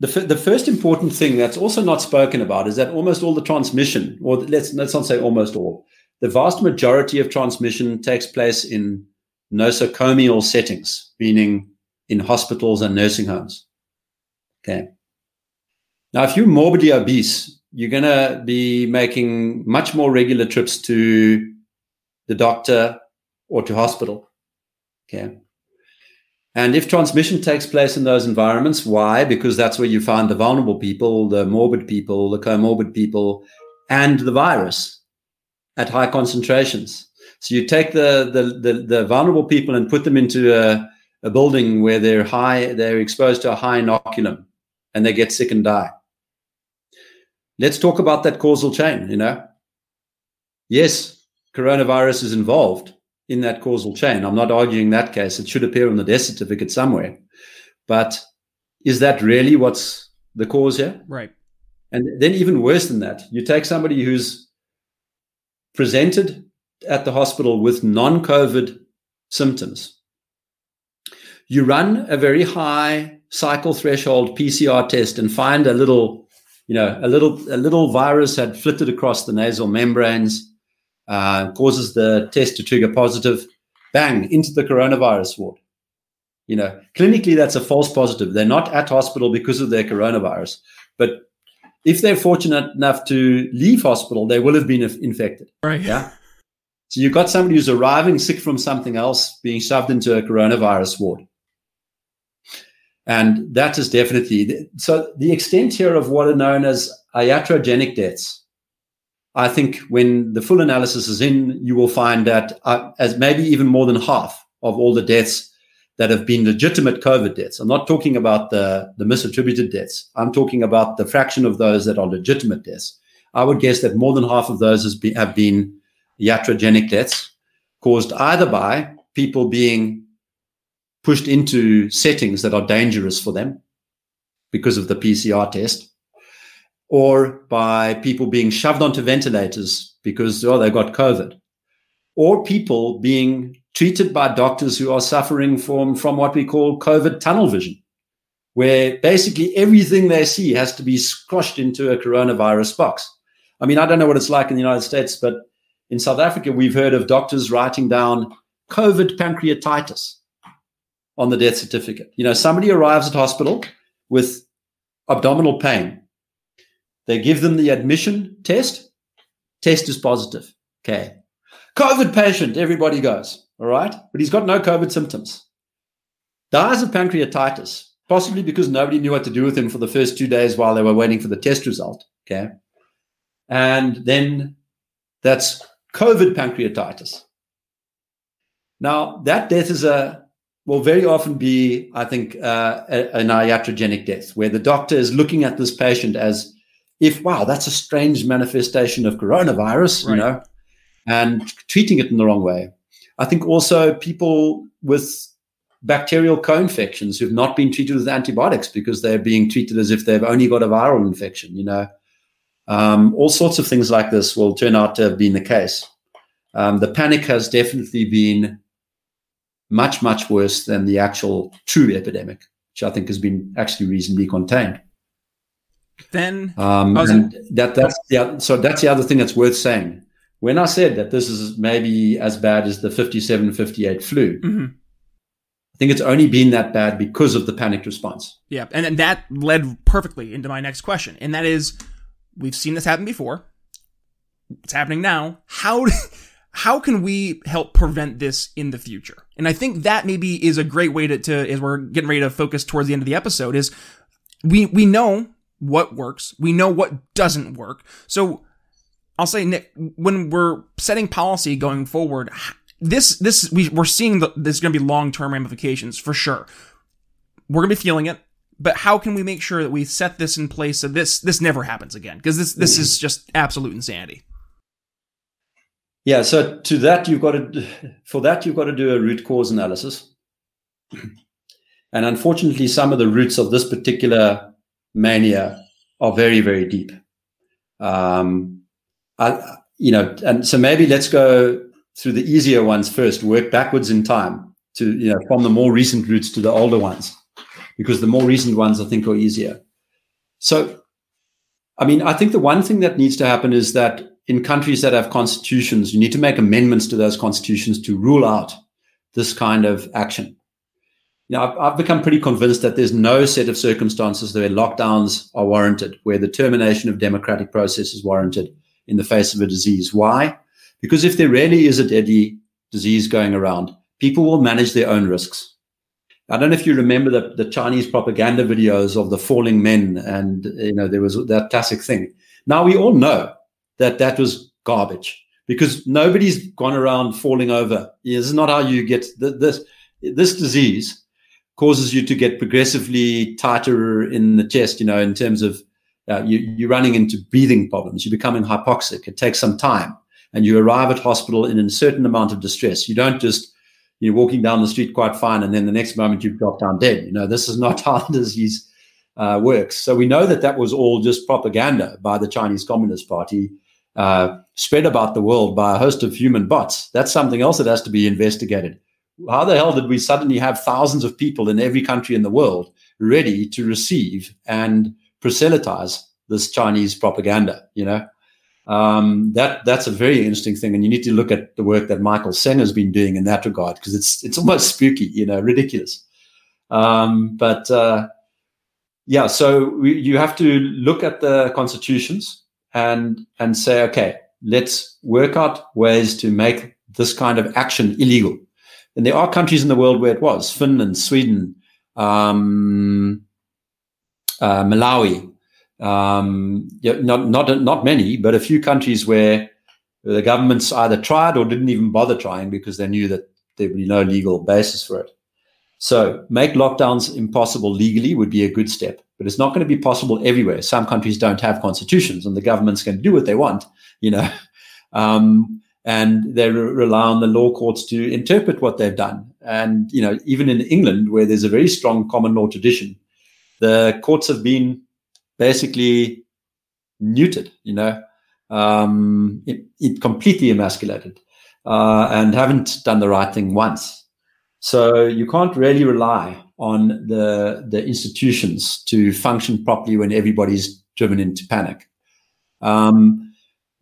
the, f- the first important thing that's also not spoken about is that almost all the transmission, or let's, let's not say almost all, the vast majority of transmission takes place in nosocomial settings, meaning in hospitals and nursing homes. Okay. Now, if you're morbidly obese, you're going to be making much more regular trips to the doctor or to hospital. Okay. And if transmission takes place in those environments, why? Because that's where you find the vulnerable people, the morbid people, the comorbid people, and the virus at high concentrations. So you take the the the, the vulnerable people and put them into a, a building where they're high, they're exposed to a high inoculum, and they get sick and die let's talk about that causal chain, you know. Yes, coronavirus is involved in that causal chain. I'm not arguing that case. It should appear on the death certificate somewhere. But is that really what's the cause here? Right. And then even worse than that, you take somebody who's presented at the hospital with non-COVID symptoms. You run a very high cycle threshold PCR test and find a little you know, a little a little virus had flitted across the nasal membranes, uh, causes the test to trigger positive, bang into the coronavirus ward. You know, clinically that's a false positive. They're not at hospital because of their coronavirus, but if they're fortunate enough to leave hospital, they will have been infected. Right. Yeah. So you've got somebody who's arriving sick from something else being shoved into a coronavirus ward. And that is definitely so. The extent here of what are known as iatrogenic deaths, I think when the full analysis is in, you will find that uh, as maybe even more than half of all the deaths that have been legitimate COVID deaths. I'm not talking about the, the misattributed deaths. I'm talking about the fraction of those that are legitimate deaths. I would guess that more than half of those be, have been iatrogenic deaths caused either by people being pushed into settings that are dangerous for them because of the PCR test, or by people being shoved onto ventilators because oh they got COVID, or people being treated by doctors who are suffering from from what we call COVID tunnel vision, where basically everything they see has to be squashed into a coronavirus box. I mean, I don't know what it's like in the United States, but in South Africa, we've heard of doctors writing down COVID pancreatitis on the death certificate. You know, somebody arrives at hospital with abdominal pain. They give them the admission test. Test is positive. Okay. COVID patient, everybody goes. All right. But he's got no COVID symptoms. Dies of pancreatitis, possibly because nobody knew what to do with him for the first two days while they were waiting for the test result. Okay. And then that's COVID pancreatitis. Now, that death is a will very often be, I think, uh, an iatrogenic death, where the doctor is looking at this patient as if, wow, that's a strange manifestation of coronavirus, right. you know, and treating it in the wrong way. I think also people with bacterial co-infections who've not been treated with antibiotics because they're being treated as if they've only got a viral infection. You know, um, all sorts of things like this will turn out to have been the case. Um, the panic has definitely been much, much worse than the actual true epidemic, which I think has been actually reasonably contained. Then, um, that that's yeah. So that's the other thing that's worth saying. When I said that this is maybe as bad as the 57, 58 flu, mm-hmm. I think it's only been that bad because of the panicked response. Yeah, and, and that led perfectly into my next question, and that is, we've seen this happen before. It's happening now. How how can we help prevent this in the future? And I think that maybe is a great way to, to as we're getting ready to focus towards the end of the episode is we we know what works, we know what doesn't work. So I'll say Nick, when we're setting policy going forward, this this we we're seeing that there's going to be long term ramifications for sure. We're going to be feeling it, but how can we make sure that we set this in place so this this never happens again? Because this this is just absolute insanity. Yeah. So to that you've got to for that you've got to do a root cause analysis, and unfortunately, some of the roots of this particular mania are very very deep. Um, I, you know, and so maybe let's go through the easier ones first, work backwards in time to, you know, from the more recent roots to the older ones, because the more recent ones I think are easier. So, I mean, I think the one thing that needs to happen is that in countries that have constitutions, you need to make amendments to those constitutions to rule out this kind of action. You know, I've, I've become pretty convinced that there's no set of circumstances where lockdowns are warranted, where the termination of democratic process is warranted in the face of a disease. Why? Because if there really is a deadly disease going around, people will manage their own risks. I don't know if you remember the, the Chinese propaganda videos of the falling men, and you know there was that classic thing. Now we all know that that was garbage because nobody's gone around falling over. This is not how you get this. This disease causes you to get progressively tighter in the chest. You know, in terms of uh, you, you're running into breathing problems. You're becoming hypoxic. It takes some time and you arrive at hospital in a certain amount of distress. You don't just you're walking down the street quite fine, and then the next moment you drop down dead. You know, this is not how the disease uh, works. So we know that that was all just propaganda by the Chinese Communist Party, uh, spread about the world by a host of human bots. That's something else that has to be investigated. How the hell did we suddenly have thousands of people in every country in the world ready to receive and proselytize this Chinese propaganda? You know, um, that that's a very interesting thing, and you need to look at the work that Michael Senger has been doing in that regard because it's it's almost spooky, you know, ridiculous. Um, but uh, yeah, so we, you have to look at the constitutions and and say, okay, let's work out ways to make this kind of action illegal. And there are countries in the world where it was Finland, Sweden, um, uh, Malawi, um, not not not many, but a few countries where the governments either tried or didn't even bother trying because they knew that there would be no legal basis for it. So make lockdowns impossible legally would be a good step, but it's not going to be possible everywhere. Some countries don't have constitutions, and the governments can do what they want, you know, um, and they re- rely on the law courts to interpret what they've done. And you know, even in England, where there's a very strong common law tradition, the courts have been basically neutered, you know, um, it, it completely emasculated uh, and haven't done the right thing once. So you can't really rely on the the institutions to function properly when everybody's driven into panic. Um,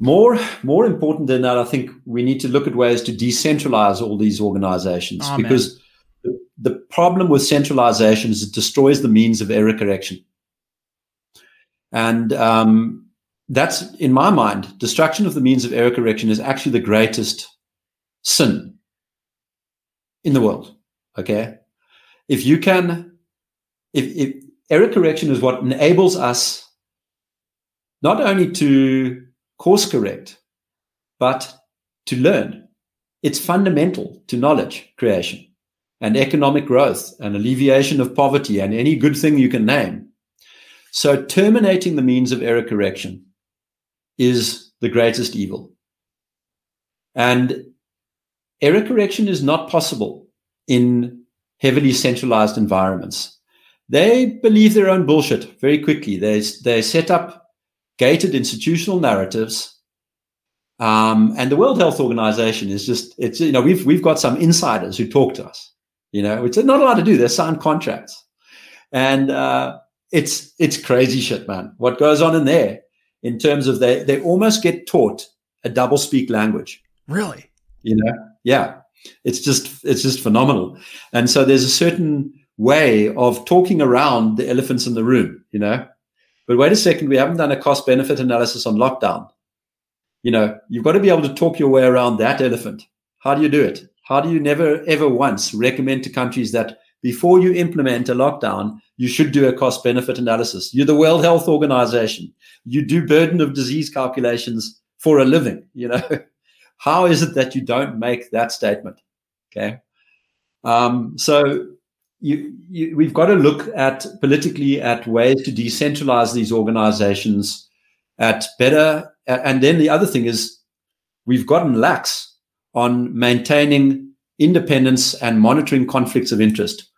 more more important than that, I think we need to look at ways to decentralize all these organizations oh, because the, the problem with centralization is it destroys the means of error correction. And um, that's, in my mind, destruction of the means of error correction is actually the greatest sin in the world. Okay. If you can, if, if error correction is what enables us not only to course correct, but to learn, it's fundamental to knowledge creation and economic growth and alleviation of poverty and any good thing you can name. So terminating the means of error correction is the greatest evil. And error correction is not possible in heavily centralized environments. They believe their own bullshit very quickly. They, they set up gated institutional narratives. Um, and the World Health Organization is just, it's, you know, we've, we've got some insiders who talk to us, you know, it's not allowed to do. They sign contracts. And, uh, it's, it's crazy shit, man. What goes on in there in terms of they, they almost get taught a double speak language. Really? You know? Yeah. It's just, it's just phenomenal. And so there's a certain way of talking around the elephants in the room, you know? But wait a second, we haven't done a cost benefit analysis on lockdown. You know, you've got to be able to talk your way around that elephant. How do you do it? How do you never, ever once recommend to countries that before you implement a lockdown, you should do a cost benefit analysis? You're the World Health Organization. You do burden of disease calculations for a living, you know? How is it that you don't make that statement? Okay. Um, so you, you, we've got to look at politically at ways to decentralize these organizations at better. And then the other thing is we've gotten lax on maintaining independence and monitoring conflicts of interest.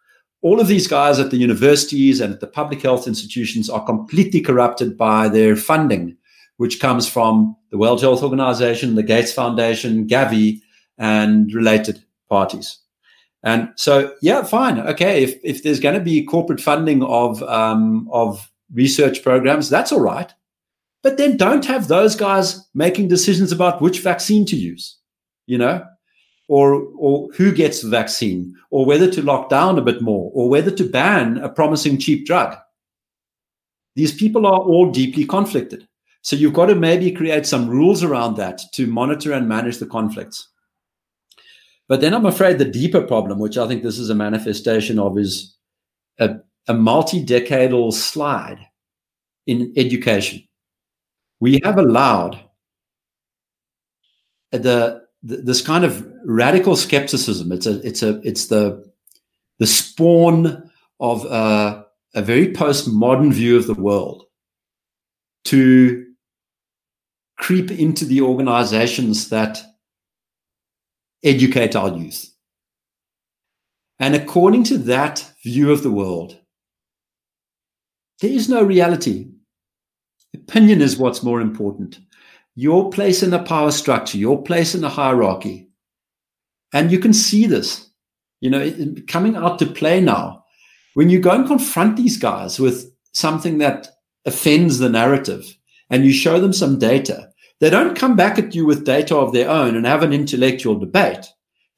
All of these guys at the universities and at the public health institutions are completely corrupted by their funding, which comes from the World Health Organization, the Gates Foundation, Gavi, and related parties. And so, yeah, fine, okay. If if there's going to be corporate funding of um, of research programs, that's all right. But then don't have those guys making decisions about which vaccine to use, you know, or or who gets the vaccine, or whether to lock down a bit more, or whether to ban a promising cheap drug. These people are all deeply conflicted. So you've got to maybe create some rules around that to monitor and manage the conflicts. But then I'm afraid the deeper problem, which I think this is a manifestation of, is a, a multi decadal slide in education. We have allowed the, the, this kind of radical skepticism. It's a it's a it's the the spawn of a, a very postmodern view of the world to creep into the organizations that educate our youth. And according to that view of the world, there is no reality. Opinion is what's more important. Your place in the power structure, your place in the hierarchy. And you can see this, you know, coming out to play now. When you go and confront these guys with something that offends the narrative and you show them some data, they don't come back at you with data of their own and have an intellectual debate.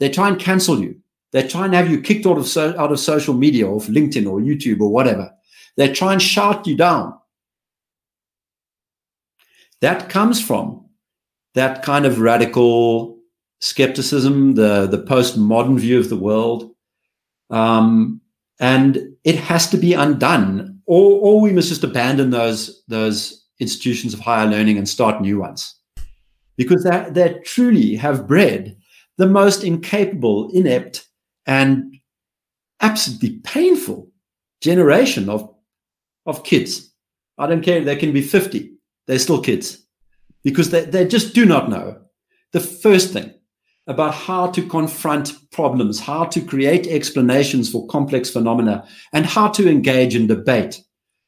They try and cancel you. They try and have you kicked out of so, out of social media or LinkedIn or YouTube or whatever. They try and shout you down. That comes from that kind of radical skepticism, the, the postmodern view of the world. Um, and it has to be undone, or, or we must just abandon those, those institutions of higher learning and start new ones. Because they, they truly have bred the most incapable, inept, and absolutely painful generation of, of kids. I don't care, they can be 50, they're still kids. Because they, they just do not know the first thing about how to confront problems, how to create explanations for complex phenomena, and how to engage in debate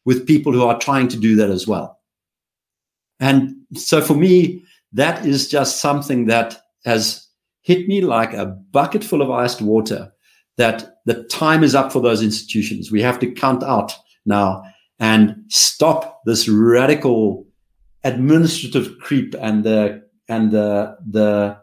with people who are trying to do that as well. And so for me, that is just something that has hit me like a bucket full of iced water that the time is up for those institutions. We have to count out now and stop this radical administrative creep and the and the the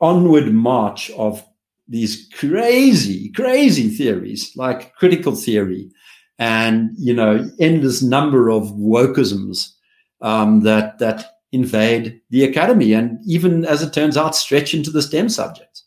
onward march of these crazy crazy theories like critical theory and you know endless number of wokeisms um, that that invade the academy, and even as it turns out, stretch into the STEM subjects.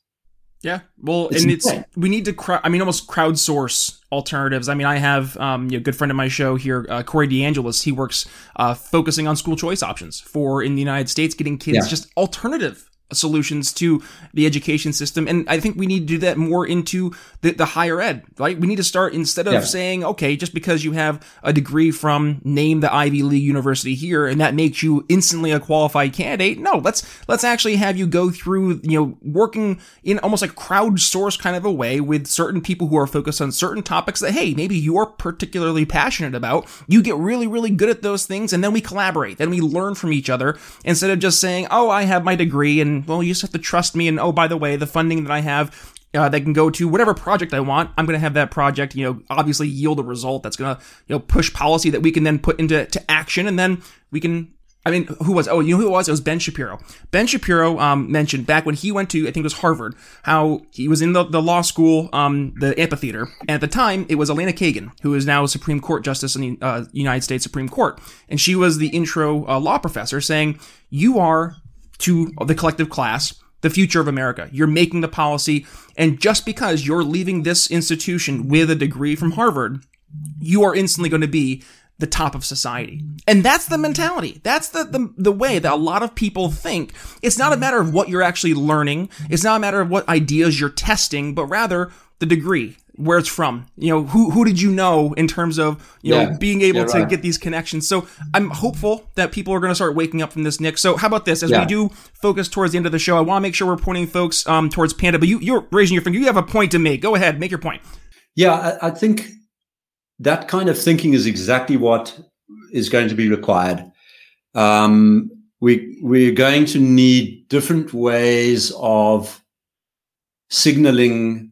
Yeah, well, it's and insane. it's we need to. Crowd, I mean, almost crowdsource alternatives. I mean, I have um, you know, a good friend of my show here, uh, Corey DeAngelis. He works uh, focusing on school choice options for in the United States, getting kids yeah. just alternative solutions to the education system. And I think we need to do that more into the, the higher ed, right? We need to start instead of yeah. saying, okay, just because you have a degree from name the Ivy League university here and that makes you instantly a qualified candidate. No, let's, let's actually have you go through, you know, working in almost like crowdsource kind of a way with certain people who are focused on certain topics that, hey, maybe you're particularly passionate about. You get really, really good at those things and then we collaborate. Then we learn from each other instead of just saying, oh, I have my degree and well, you just have to trust me. And oh, by the way, the funding that I have uh, that can go to whatever project I want. I'm going to have that project, you know, obviously yield a result that's going to, you know, push policy that we can then put into to action, and then we can. I mean, who was? Oh, you know who it was? It was Ben Shapiro. Ben Shapiro um, mentioned back when he went to, I think it was Harvard, how he was in the, the law school, um, the amphitheater, and at the time it was Elena Kagan, who is now a Supreme Court justice in the uh, United States Supreme Court, and she was the intro uh, law professor, saying, "You are to the collective class the future of America. You're making the policy. And just because you're leaving this institution with a degree from Harvard, you are instantly going to be the top of society. And that's the mentality. That's the, the, the way that a lot of people think. It's not a matter of what you're actually learning. It's not a matter of what ideas you're testing, but rather the degree where it's from. You know, who who did you know in terms of you yeah, know being able to right. get these connections. So I'm hopeful that people are going to start waking up from this, Nick. So how about this? As yeah. we do focus towards the end of the show, I want to make sure we're pointing folks um, towards Panda. But you you're raising your finger. You have a point to make. Go ahead, make your point. Yeah, I, I think that kind of thinking is exactly what is going to be required. Um, we we're going to need different ways of signaling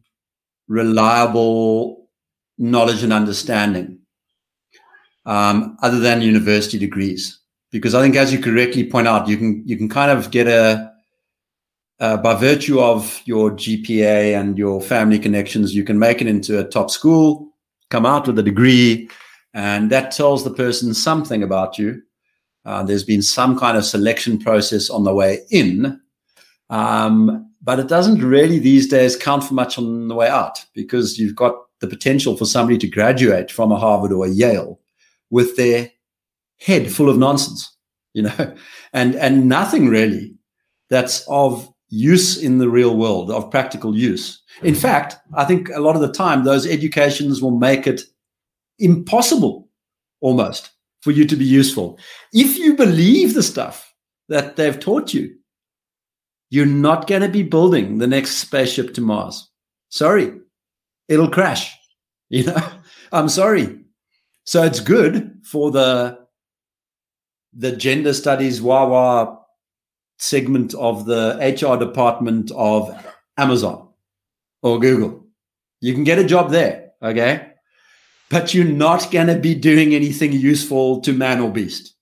reliable knowledge and understanding um, other than university degrees. Because i think as you correctly point out you can you can kind of get a uh, by virtue of your gpa and your family connections you can make it into a top school come out with a degree and that tells the person something about you. Uh, there's been some kind of selection process on the way in. Um, but it doesn't really these days count for much on the way out because you've got the potential for somebody to graduate from a Harvard or a Yale with their head full of nonsense, you know, and and nothing really that's of use in the real world, of practical use. In fact, I think a lot of the time those educations will make it impossible almost for you to be useful. If you believe the stuff that they've taught you, you're not going to be building the next spaceship to Mars. Sorry, it'll crash. You know, I'm sorry. So it's good for the the gender studies Wawa segment of the HR department of Amazon or Google. You can get a job there, okay? But you're not going to be doing anything useful to man or beast.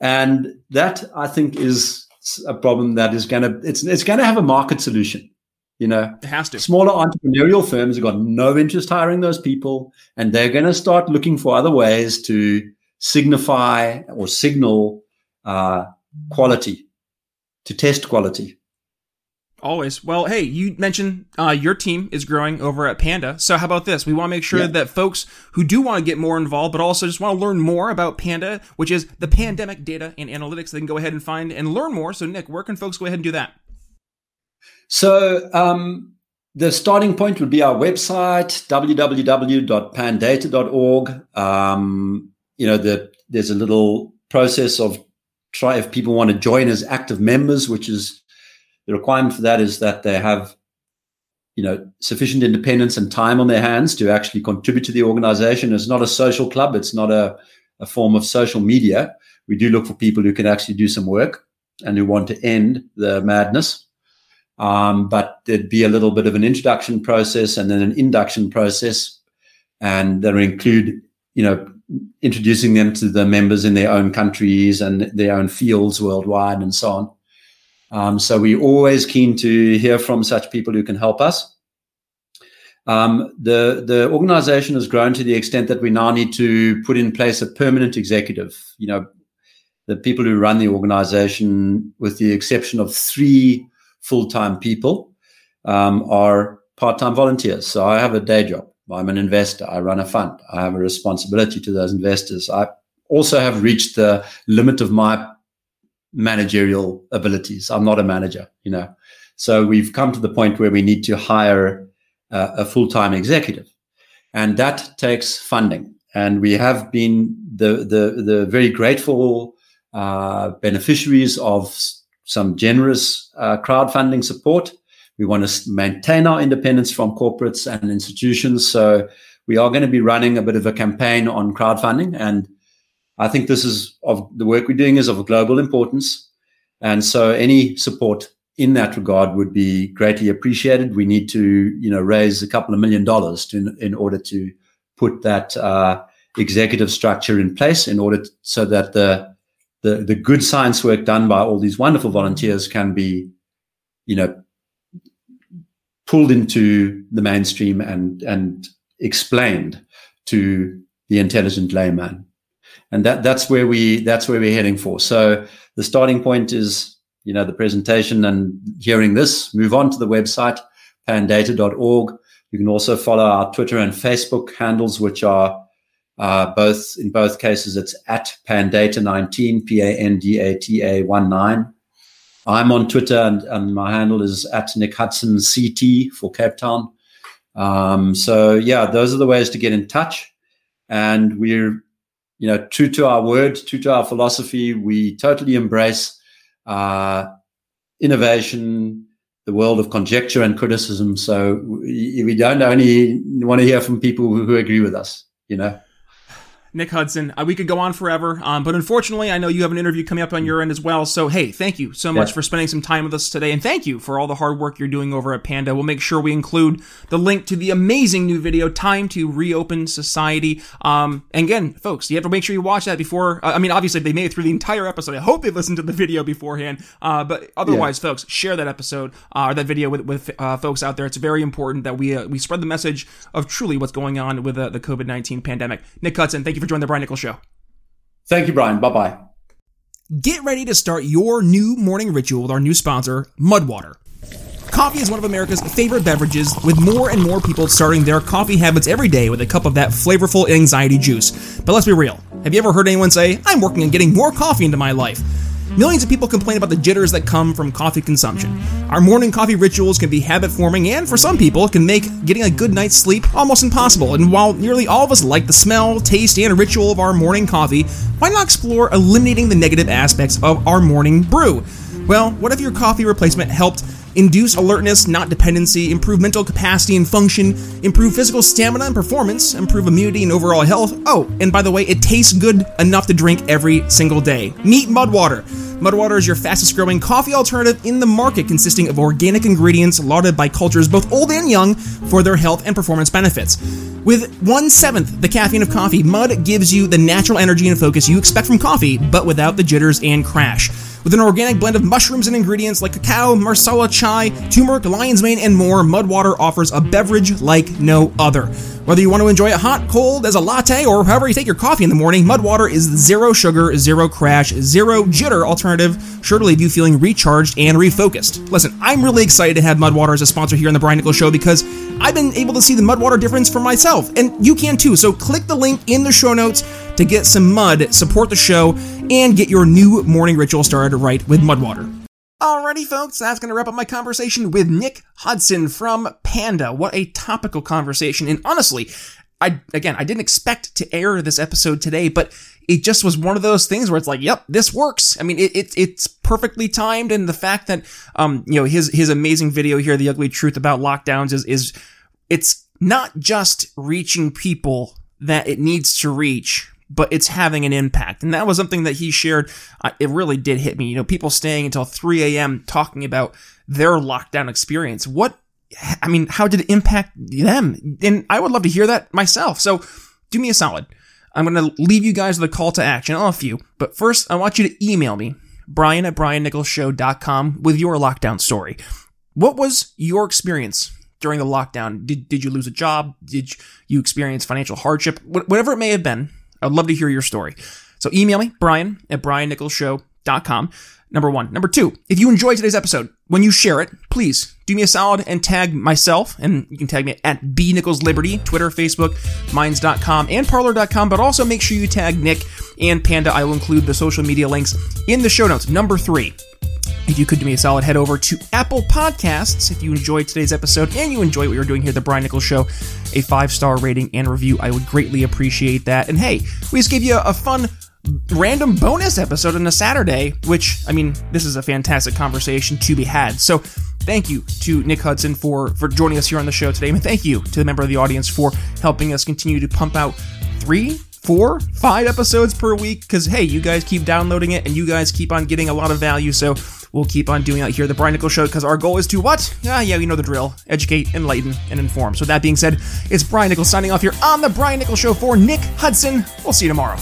And that I think is a problem that is going to it's it's going to have a market solution. You know, it has to. Smaller entrepreneurial firms have got no interest hiring those people, and they're going to start looking for other ways to signify or signal uh, quality, to test quality. Always. Well, hey, you mentioned uh, your team is growing over at Panda. So how about this? We want to make sure yeah. that folks who do want to get more involved, but also just want to learn more about Panda, which is the pandemic data and analytics, they can go ahead and find and learn more. So, Nick, where can folks go ahead and do that? So, um, the starting point would be our website, www.pandata.org. Um, you know, the, there's a little process of try if people want to join as active members, which is the requirement for that is that they have, you know, sufficient independence and time on their hands to actually contribute to the organization. It's not a social club. It's not a, a form of social media. We do look for people who can actually do some work and who want to end the madness. Um, but there'd be a little bit of an introduction process and then an induction process, and that include, you know, introducing them to the members in their own countries and their own fields worldwide and so on. Um, so we're always keen to hear from such people who can help us. Um, the the organization has grown to the extent that we now need to put in place a permanent executive. You know, the people who run the organization, with the exception of three full time people, um, are part time volunteers. So I have a day job. I'm an investor. I run a fund. I have a responsibility to those investors. I also have reached the limit of my managerial abilities. I'm not a manager, you know. So we've come to the point where we need to hire uh, a full time executive, and that takes funding. And we have been the the the very grateful uh, beneficiaries of some generous uh, crowdfunding support. We want to maintain our independence from corporates and institutions. So we are going to be running a bit of a campaign on crowdfunding. And I think this is of the work we're doing is of global importance. And so any support in that regard would be greatly appreciated. We need to, you know, raise a couple of million dollars to, in order to put that uh, executive structure in place in order to, so that the, the the good science work done by all these wonderful volunteers can be, you know, pulled into the mainstream and and explained to the intelligent layman. And that that's where we that's where we're heading for. So the starting point is, you know, the presentation and hearing this, move on to the website, pandata.org. You can also follow our Twitter and Facebook handles, which are uh, both in both cases, it's at Pandata19, P A N D A T A 1 9. I'm on Twitter and, and, my handle is at Nick Hudson CT for Cape Town. Um, so yeah, those are the ways to get in touch. And we're, you know, true to our word, true to our philosophy. We totally embrace uh, innovation, the world of conjecture and criticism. So we, don't only want to hear from people who, who agree with us, you know. Nick Hudson. Uh, we could go on forever, um, but unfortunately, I know you have an interview coming up on your end as well. So, hey, thank you so much yeah. for spending some time with us today, and thank you for all the hard work you're doing over at Panda. We'll make sure we include the link to the amazing new video, "Time to Reopen Society." Um, and again, folks, you have to make sure you watch that before. Uh, I mean, obviously, they made it through the entire episode. I hope they listened to the video beforehand. Uh, but otherwise, yeah. folks, share that episode uh, or that video with, with uh, folks out there. It's very important that we uh, we spread the message of truly what's going on with the COVID nineteen pandemic. Nick Hudson, thank you for joining the Brian Nichols Show. Thank you, Brian. Bye bye. Get ready to start your new morning ritual with our new sponsor, Mudwater. Coffee is one of America's favorite beverages, with more and more people starting their coffee habits every day with a cup of that flavorful anxiety juice. But let's be real have you ever heard anyone say, I'm working on getting more coffee into my life? Millions of people complain about the jitters that come from coffee consumption. Our morning coffee rituals can be habit forming, and for some people, can make getting a good night's sleep almost impossible. And while nearly all of us like the smell, taste, and ritual of our morning coffee, why not explore eliminating the negative aspects of our morning brew? Well, what if your coffee replacement helped induce alertness, not dependency, improve mental capacity and function, improve physical stamina and performance, improve immunity and overall health. Oh, and by the way, it tastes good enough to drink every single day. Meet Mudwater. Mudwater is your fastest growing coffee alternative in the market, consisting of organic ingredients lauded by cultures both old and young for their health and performance benefits. With one seventh the caffeine of coffee, Mud gives you the natural energy and focus you expect from coffee, but without the jitters and crash. With an organic blend of mushrooms and ingredients like cacao, marsala chai, turmeric, lion's mane, and more, Mudwater offers a beverage like no other. Whether you want to enjoy it hot, cold, as a latte, or however you take your coffee in the morning, Mudwater is zero sugar, zero crash, zero jitter alternative, sure to leave you feeling recharged and refocused. Listen, I'm really excited to have Mudwater as a sponsor here on the Brian Nichols Show because I've been able to see the Mudwater difference for myself, and you can too. So click the link in the show notes to get some mud, support the show, and get your new morning ritual started right with Mudwater. Alrighty, folks, that's going to wrap up my conversation with Nick Hudson from Panda. What a topical conversation. And honestly, I, again, I didn't expect to air this episode today, but it just was one of those things where it's like, yep, this works. I mean, it, it it's perfectly timed. And the fact that, um, you know, his, his amazing video here, The Ugly Truth About Lockdowns is, is, it's not just reaching people that it needs to reach, but it's having an impact. And that was something that he shared. Uh, it really did hit me. You know, people staying until 3 a.m. talking about their lockdown experience. What, I mean, how did it impact them? And I would love to hear that myself. So do me a solid. I'm going to leave you guys with a call to action. I'll a few, but first I want you to email me, Brian at BrianNicholsShow.com with your lockdown story. What was your experience during the lockdown? Did, did you lose a job? Did you experience financial hardship? Whatever it may have been, I'd love to hear your story. So email me, Brian at BrianNicholsShow.com. Number one. Number two, if you enjoyed today's episode, when you share it, please do me a solid and tag myself, and you can tag me at B Nichols Liberty, Twitter, Facebook, Minds.com, and Parler.com, but also make sure you tag Nick and Panda. I will include the social media links in the show notes. Number three, if you could do me a solid, head over to Apple Podcasts. If you enjoyed today's episode and you enjoy what you're doing here The Brian Nichols Show, a five star rating and review, I would greatly appreciate that. And hey, we just gave you a fun random bonus episode on a Saturday, which, I mean, this is a fantastic conversation to be had. So, thank you to Nick Hudson for, for joining us here on the show today. And thank you to the member of the audience for helping us continue to pump out three, four, five episodes per week. Because, hey, you guys keep downloading it and you guys keep on getting a lot of value. So, we'll keep on doing that here the Brian Nichols Show because our goal is to what? Yeah, yeah, you know the drill. Educate, enlighten, and inform. So, that being said, it's Brian Nichols signing off here on the Brian Nichols Show for Nick Hudson. We'll see you tomorrow.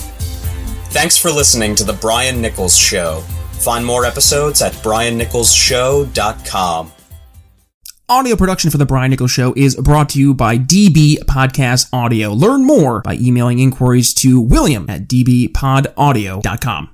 Thanks for listening to The Brian Nichols Show. Find more episodes at briannicholsshow.com. Audio production for The Brian Nichols Show is brought to you by DB Podcast Audio. Learn more by emailing inquiries to william at dbpodaudio.com.